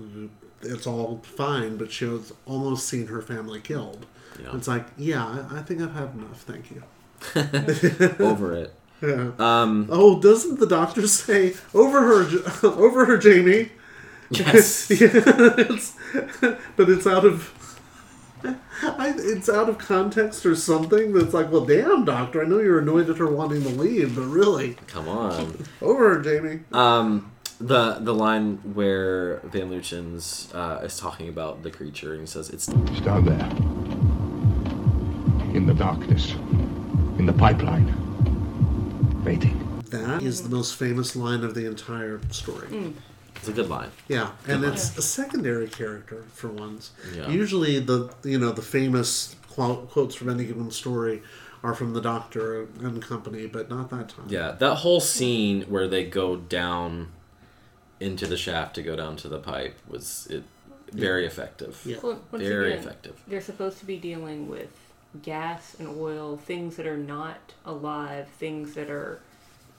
it's all fine. But she was almost seen her family killed. Yeah. It's like yeah, I, I think I've had enough. Thank you. over it. Yeah. Um, Oh, doesn't the doctor say over her, over her, Jamie? yes. Yeah, it's, but it's out of I, it's out of context or something. That's like, well, damn, doctor. I know you're annoyed at her wanting to leave, but really, Come on. over her, Jamie. Um, the the line where Van Lutyens uh, is talking about the creature and he says it's down there. in the darkness, in the pipeline, waiting. That is the most famous line of the entire story. It's a good line. Yeah, and it's a secondary character for once. Yeah. Usually, the you know the famous quotes from any given story are from the Doctor and company, but not that time. Yeah, that whole scene where they go down into the shaft to go down to the pipe was it very effective. Yeah. Well, Very again, effective. They're supposed to be dealing with gas and oil, things that are not alive, things that are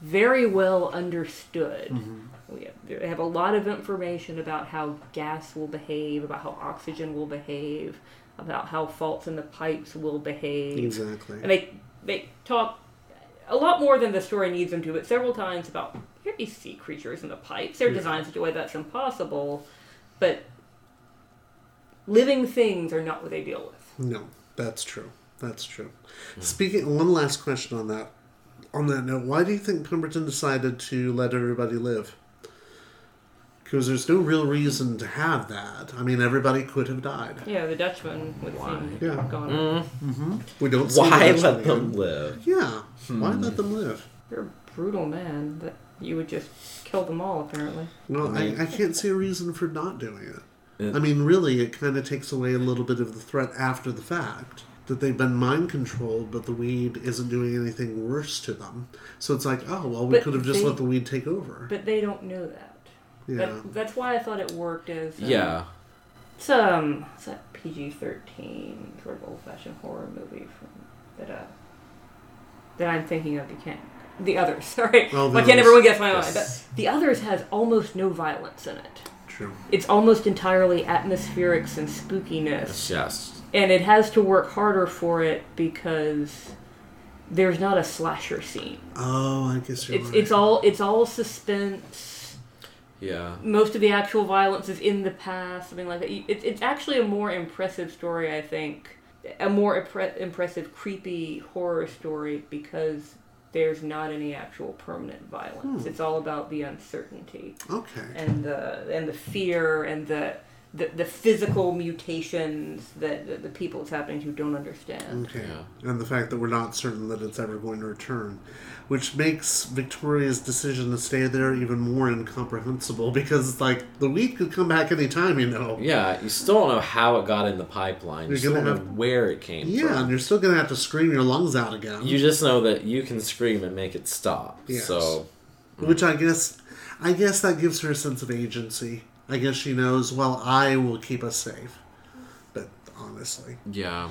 very well understood. Mm-hmm. We have, they have a lot of information about how gas will behave, about how oxygen will behave, about how faults in the pipes will behave. Exactly. And they they talk a lot more than the story needs them to, but several times about here are these sea creatures in the pipes. They're designed such a way that's impossible, but living things are not what they deal with. No, that's true. That's true. Hmm. Speaking, one last question on that. On that note, why do you think Pemberton decided to let everybody live? Because there's no real reason to have that. I mean, everybody could have died. Yeah, the Dutchman would seem to Yeah. have gone. Mm-hmm. Mm-hmm. We don't. see Why the Dutchman let them again. live? Yeah. Why hmm. let them live? You're a brutal man that you would just kill them all, apparently. Well, I, I can't see a reason for not doing it. Yeah. I mean, really, it kind of takes away a little bit of the threat after the fact that they've been mind controlled, but the weed isn't doing anything worse to them. So it's like, oh, well, we But could have just they- let the weed take over. But they don't know that. Yeah. That, that's why I thought it worked as um, Yeah. It's um, it's that PG thirteen sort of old fashioned horror movie from that uh that I'm thinking of. You can't. The others, sorry, Oh, The I can't Others. ever get my mind. Yes. But the others has almost no violence in it. True. It's almost entirely atmospherics and spookiness, Yes. And it has to work harder for it because there's not a slasher scene. Oh, I guess you're It's right. it's all it's all suspense Yeah. most of the actual violence is in the past, something like that. It's it's actually a more impressive story, I think, a more impre- impressive, creepy horror story because there's not any actual permanent violence. Hmm. It's all about the uncertainty okay. and the and the fear and the the, the physical mutations that the, the people it's happening to don't understand. Okay. Yeah. And the fact that we're not certain that it's ever going to return, which makes Victoria's decision to stay there even more incomprehensible because it's like the weed could come back anytime, you know. Yeah, you still don't know how it got in the pipeline. You You're still don't gonna know have- where it came from. Yeah, and you're still gonna have to scream your lungs out again. You just know that you can scream and make it stop. Yes. So Which I guess, I guess that gives her a sense of agency. I guess she knows. Well, I will keep us safe. But honestly, yeah.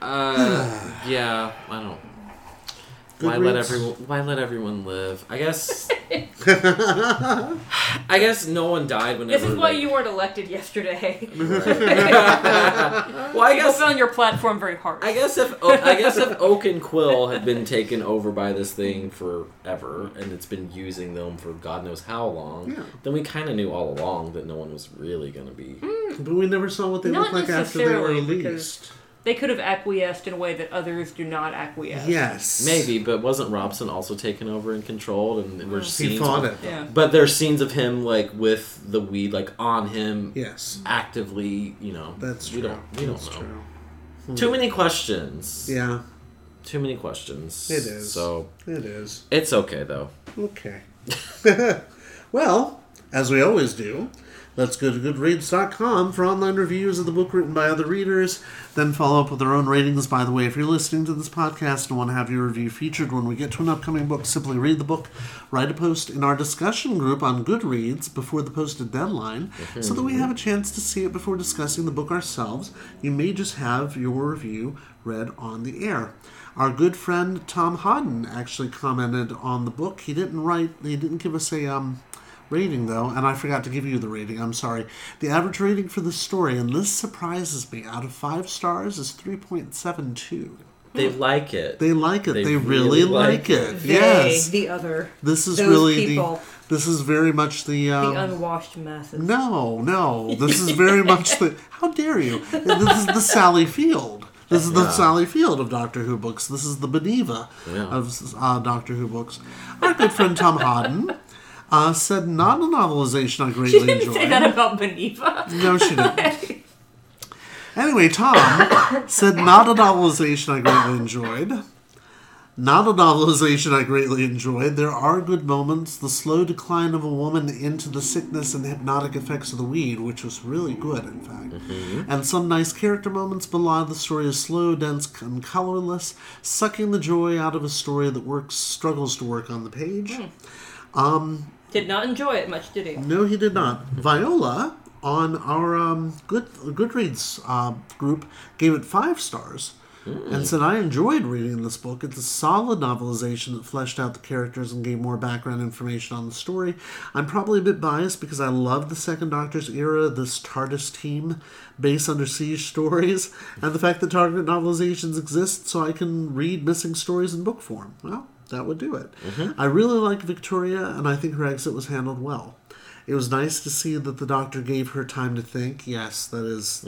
Uh, yeah. I don't. Why let everyone? Why let everyone live? I guess. I guess no one died when This is why you weren't elected yesterday. Well, I guess. found your platform very hard. I guess if O- I guess if Oak and Quill had been taken over by this thing forever and it's been using them for God knows how long, Yeah. then we kind of knew all along that no one was really going to be. but we never saw what they Not looked like after they were necessarily, released. Because- They could have acquiesced in a way that others do not acquiesce. Yes, Maybe, but wasn't Robson also taken over and controlled? And we're he scenes fought of- it. Yeah. But there's scenes of him like with the weed, like on him, Yes, actively. You know, that's we true. don't we don't know. true. Hmm. Too many questions. Yeah, Too many questions. It is. So it is. it's okay though. Okay. well, as we always do, let's go to Goodreads.com for online reviews of the book written by other readers. Then follow up with our own ratings. By the way, if you're listening to this podcast and want to have your review featured when we get to an upcoming book, simply read the book, write a post in our discussion group on Goodreads before the posted deadline so that we have a chance to see it before discussing the book ourselves. You may just have your review read on the air. Our good friend Tom Hodden actually commented on the book. He didn't write, he didn't give us a um, rating though, and I forgot to give you the rating. I'm sorry. The average rating for this story, and this surprises me, out of five stars is 3.72. They like it. They like it. They They, really, really like like it. They, Yes. the other, This is those really people. the. This is very much the. Um, the unwashed masses. no, no. This is very much the. How dare you? This is the Sally Field. This is the Yeah. Sally Field of Doctor Who books. This is the Beneva Yeah. of uh, Doctor Who books. Our good friend Tom Hodden uh, said, "Not a novelization I greatly She greatly didn't enjoyed." say that about Beneva. No, she didn't. Anyway, Tom said not a novelization I greatly enjoyed. Not a novelization I greatly enjoyed. There are good moments. The slow decline of a woman into the sickness and hypnotic effects of the weed, which was really good, in fact. And some nice character moments, but a lot of the story is slow, dense, and colorless, sucking the joy out of a story that works struggles to work on the page. Did not enjoy it much, did he? No, he did not. Viola on our um, good Goodreads uh, group gave it five stars and said, "I enjoyed reading this book. It's a solid novelization that fleshed out the characters and gave more background information on the story. I'm probably a bit biased because I love the Second Doctor's era, this TARDIS team, base under siege stories, and the fact that Target novelizations exist, so I can read missing stories in book form. Well." That would do it. Mm-hmm. I really like Victoria, and I think her exit was handled well. It was nice to see that the doctor gave her time to think. Yes, that is-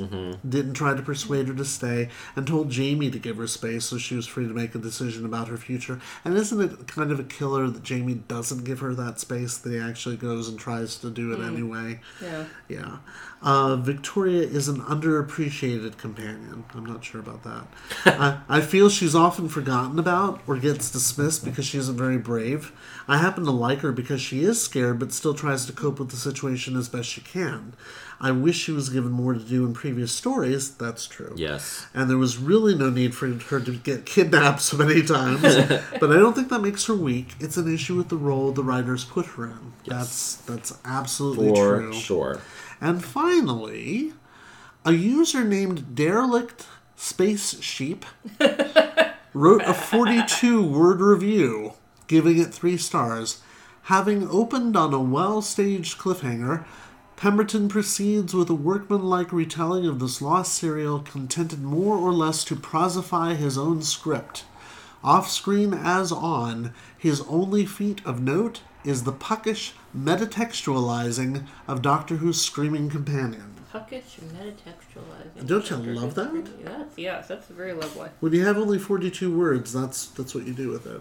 didn't try to persuade her to stay, and told Jamie to give her space so she was free to make a decision about her future. And isn't it kind of a killer that Jamie doesn't give her that space? That he actually goes and tries to do it anyway. Yeah. Yeah. Uh, Victoria is an underappreciated companion. I'm not sure about that. I, I feel she's often forgotten about or gets dismissed because she isn't very brave. I happen to like her because she is scared but still tries to cope with the situation as best she can. I wish she was given more to do in previous stories. That's true. Yes. And there was really no need for her to get kidnapped so many times. but I don't think that makes her weak. It's an issue with the role the writers put her in. That's that's absolutely For true. sure. And finally, a user named Derelict Space Sheep wrote a 42 word review, giving it three stars. Having opened on a well staged cliffhanger, Pemberton proceeds with a workmanlike retelling of this lost serial, contented more or less to prosify his own script. Off screen as on, his only feat of note is the puckish metatextualizing of Doctor Who's screaming companion. Puckish metatextualizing. Don't you love that? Yes, yes, that's very lovely. When you have only 42 words, that's that's what you do with it.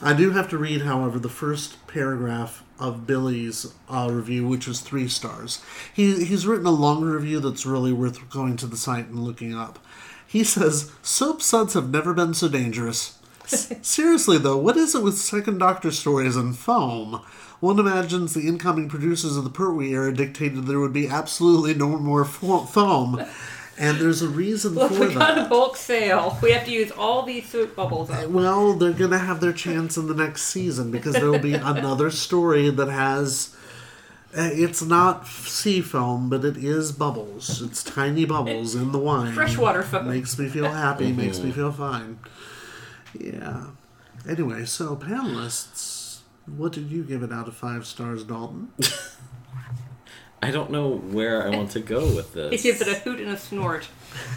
I do have to read, however, the first paragraph of Billy's uh, review, which was three stars. He, he's written a longer review that's really worth going to the site and looking up. He says, Soap suds have never been so dangerous. S- Seriously, though, what is it with Second Doctor stories and foam? One imagines the incoming producers of the Pertwee era dictated there would be absolutely no more fo- foam. And there's a reason Look, for we that. got a bulk sale. We have to use all these soap bubbles up. Well, they're gonna have their chance in the next season because there will be another story that has. uh, It's not sea foam, but it is bubbles. It's tiny bubbles in the wine. Freshwater foam. makes me feel happy. Makes me feel fine. Yeah. Anyway, so panelists, what did you give it out of five stars, Dalton? I don't know where I want to go with this. He gives it a hoot and a snort.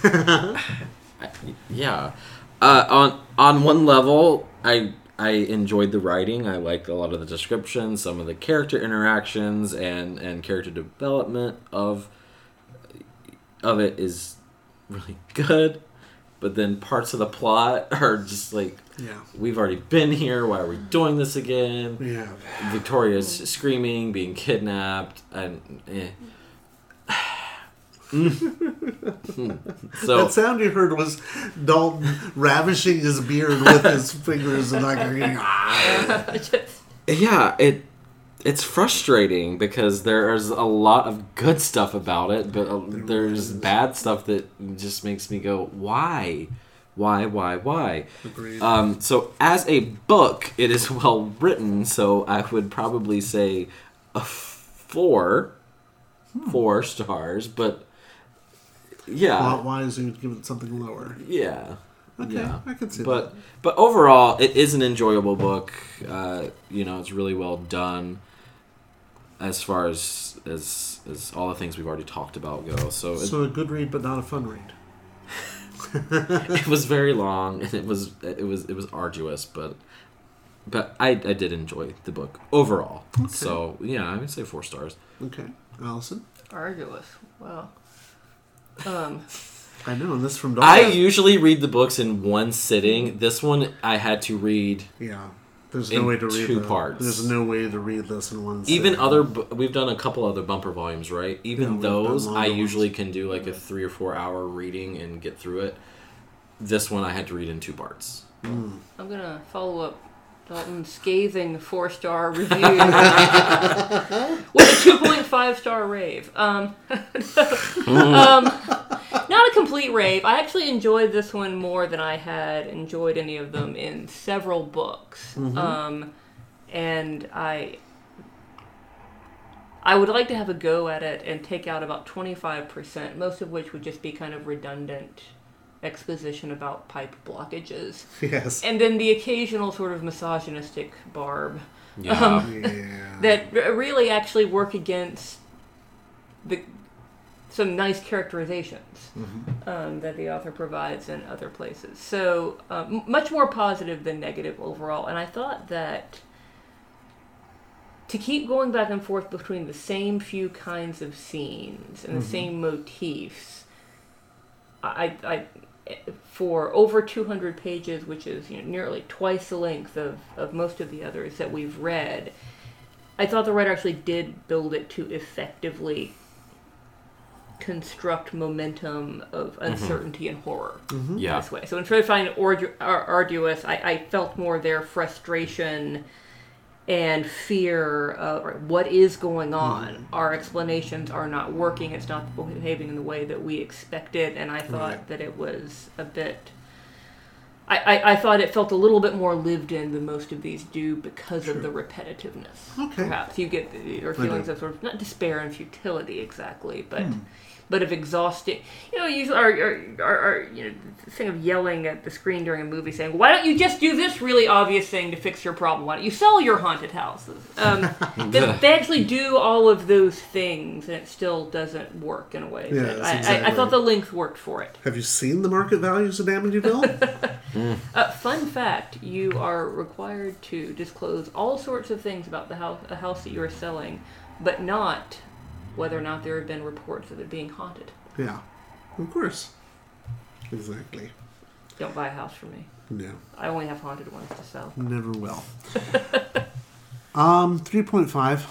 yeah uh, on on one level i i enjoyed the writing i liked a lot of the descriptions some of the character interactions and and character development of of it is really good but then parts of the plot are just like Yeah. we've already been here why are we doing this again Yeah. victoria's screaming being kidnapped and eh. so That sound you heard was Dalton ravishing his beard with his fingers and like, ah. yeah it it's frustrating because there's a lot of good stuff about it but uh, there's bad stuff that just makes me go why? Why why why? Um, so as a book it is well written so i would probably say a four four stars but yeah. Plot wise, you'd give it something lower. yeah. Okay, yeah. I can see but but overall it is an enjoyable book. Uh, you know it's really well done as far as as as all the things we've already talked about go so, that. it, So a good read, but not a fun read. it was very long and it was it was it was arduous but but I, I did enjoy the book overall so yeah i would say four stars Okay, Allison. Arduous. Wow. Um, I know and this from i usually read the books in one sitting this one i had to read yeah. There's in no way to read two that. parts. There's no way to read this in one. Even sitting. other, bu- we've done a couple other bumper volumes, right? Even we've those, I ones. usually can do like a three or four hour reading and get through it. This one I had to read in two parts. I'm gonna follow up Dalton's scathing four star review with a two point five star rave. Um, um, not a complete rave. I actually enjoyed this one more than I had enjoyed any of them in several books. Um, and I. I would like to have a go at it and take out about 25%, most of which would just be kind of redundant exposition about pipe blockages yes. and then the occasional sort of misogynistic barb Yeah. Um, yeah. that really actually work against the some nice characterizations um, that the author provides in other places. So uh, m- much more positive than negative overall. And I thought that to keep going back and forth between the same few kinds of scenes and the same motifs, I, I, for over 200 pages, which is you know, nearly twice the length of, of most of the others that we've read, I thought the writer actually did build it to effectively construct momentum of mm-hmm. uncertainty and horror mm-hmm. yeah. this way. So instead of finding ardu- arduous, I, I felt more their frustration and fear of what is going mm-hmm. on. Our explanations are not working. It's not behaving in the way that we expected, and I thought that it was a bit. I, I, I thought it felt a little bit more lived in than most of these do because of the repetitiveness. Okay. Perhaps you get the, or uh, feelings of sort of not despair and futility exactly, but Hmm. But of exhausting. You know, usually our, our, our, our you know the thing of yelling at the screen during a movie, saying, "Why don't you just do this really obvious thing to fix your problem? Why don't you sell your haunted houses?" Um, they, they actually do all of those things, and it still doesn't work in a way. Yes, that I, I, I thought the length worked for it. Have you seen the market values of Amityville? Uh, fun fact: You are required to disclose all sorts of things about the house, a house that you are selling, but not whether or not there have been reports of it being haunted. yeah. Of course. Exactly. Don't buy a house for me. No. I only have haunted ones to sell. Never will. um, 3.5.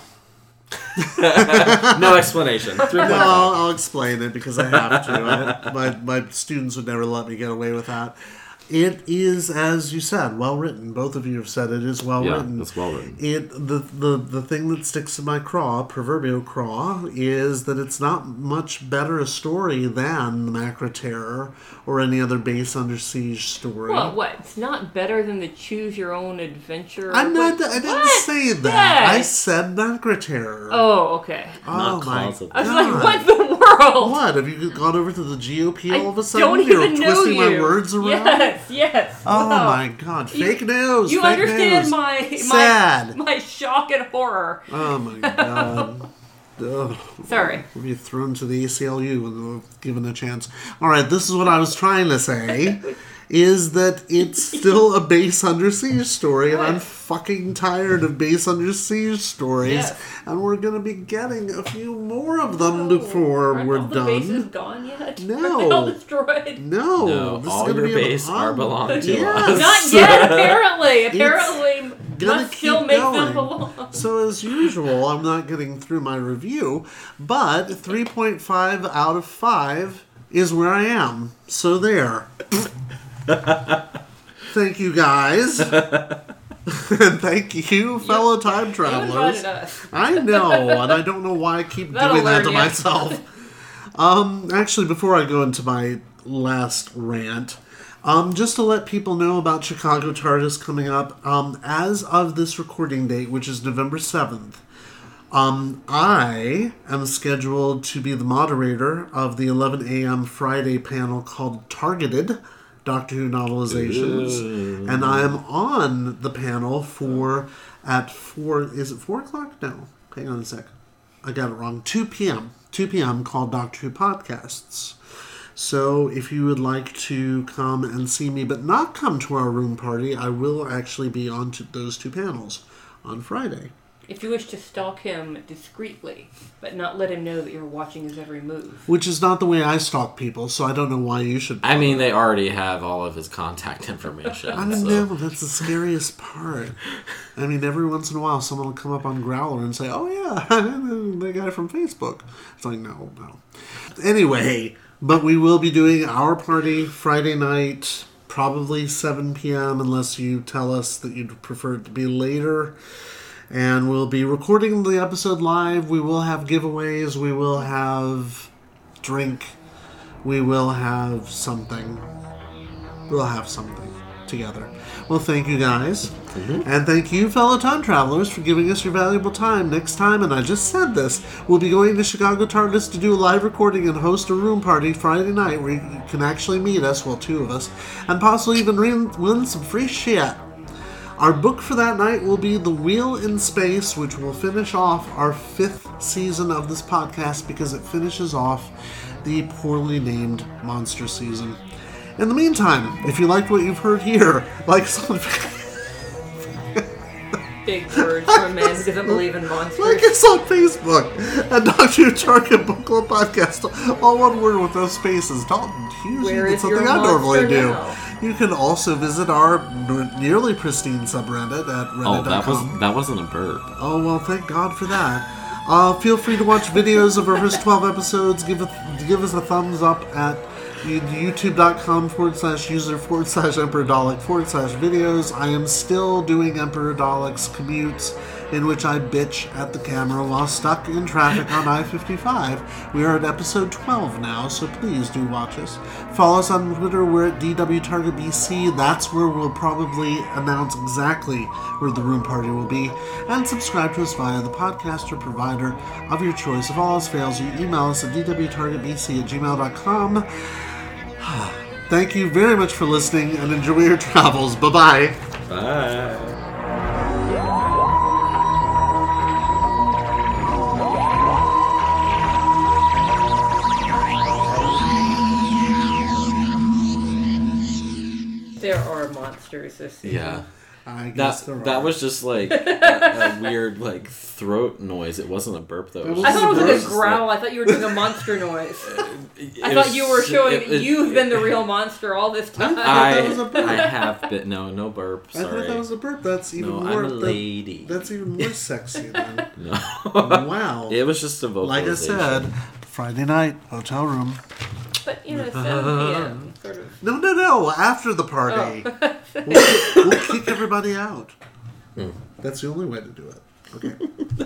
no explanation. Three No, I'll. I'll explain it because I have to. I, my, my students would never let me get away with that. It is, as you said, well written. Both of you have said it is well Yeah, written. it's well written. It the, the the thing that sticks in my craw, proverbial craw, is that it's not much better a story than the Macra Terror or any other base under siege story. Well, what? It's not better than the choose your own adventure. I'm not. What? I didn't What? say that. I said Macra Terror. Oh, okay. oh Not my cause of- I was like, what the world? What have you gone over to the GOP all of a sudden? don't You're even know twisting you. my words around. Yes, yes. Oh Wow. my God! You- Fake news. You fake understand news. my my Sad. my shock and horror. Oh my God. Ugh. Sorry. We'll be thrown to the ACLU when given a chance. All right, this is what I was trying to say. Is that it's still a base under siege story, and I'm fucking tired of base under siege stories, Yes. and we're gonna be getting a few more of them before Aren't we're all the bases done. gone yet? No. Are they all destroyed? No, No, this all is gonna your be base are on- belong to Yes. us. Not yet, apparently. Apparently, gonna must still keep make going. them belong. So as usual, I'm not getting through my review, but 3.5 out of 5 is where I am. So there. Thank you guys. and thank you, fellow time travelers. I know, and I don't know why I keep That'll doing that to you. myself. um, actually, before I go into my last rant, um, just to let people know about Chicago TARDIS coming up, um, as of this recording date, which is November 7th, um, I am scheduled to be the moderator of the 11 a.m. Friday panel called Targeted Doctor Who novelizations, and I am on the panel for at four. Is it four o'clock? No, hang on a sec. I got it wrong. 2 p.m. 2 p.m. called Doctor Who podcasts. So if you would like to come and see me, but not come to our room party, I will actually be on to those two panels on Friday. If you wish to stalk him discreetly, but not let him know that you're watching his every move. Which is not the way I stalk people, so I don't know why you should. I mean, they already have all of his contact information. I so- know. That's the scariest part. I mean, every once in a while, someone will come up on Growler and say, "Oh yeah, the guy from Facebook." It's like, no, no. Anyway, but we will be doing our party Friday night, probably 7 p.m. Unless you tell us that you'd prefer it to be later. And we'll be recording the episode live. We will have giveaways. We will have drink. We will have something. We'll have something together. Well, thank you guys. Mm-hmm. And thank you, fellow time travelers, for giving us your valuable time. Next time, and I just said this, we'll be going to Chicago TARDIS to do a live recording and host a room party Friday night where you can actually meet us, well, two of us, and possibly even win some free shit. Our book for that night will be The Wheel in Space, which will finish off our fifth season of this podcast because it finishes off the poorly named monster season. In the meantime, if you liked what you've heard here, like Big words from a man who doesn't believe in monsters. like us on Facebook at Dr. Target Book Club Podcast, all one word with no spaces. Dalton, usually Where that's is your something I normally monster do. now? You can also visit our nearly pristine subreddit at reddit.com. Oh, that was that wasn't a burp. Oh well, thank God for that. Uh, feel free to watch videos of our first twelve episodes. Give a, give us a thumbs up at youtube.com forward slash user forward slash Emperor Dalek forward slash videos. I am still doing Emperor Dalek's commutes in which I bitch at the camera while stuck in traffic on I 55. We are at episode 12 now, so please do watch us. Follow us on Twitter, we're at DWTargetBC. That's where we'll probably announce exactly where the room party will be. And subscribe to us via the podcaster provider of your choice. If all else fails, you email us at DWTargetBC at gmail.com. Thank you very much for listening and enjoy your travels. Bye bye. Bye. There are monsters this season. Yeah. I guess That that was just like a, a weird like throat noise. It wasn't a burp though. I thought it was like a growl. I thought you were doing a monster noise. I thought you were showing it- it- you've been the real monster all this time. I, that was a burp. I have been no no burp. I thought Sorry. that was a burp. That's even no, more. I'm a that- lady. that's even more sexy then. no. wow. it was just a vocal. like I said, Friday night, hotel room. But you know, 7 p.m. sort of. No, no, no. After the party, Oh. we'll, kick, we'll kick everybody out. Hmm. That's the only way to do it. Okay.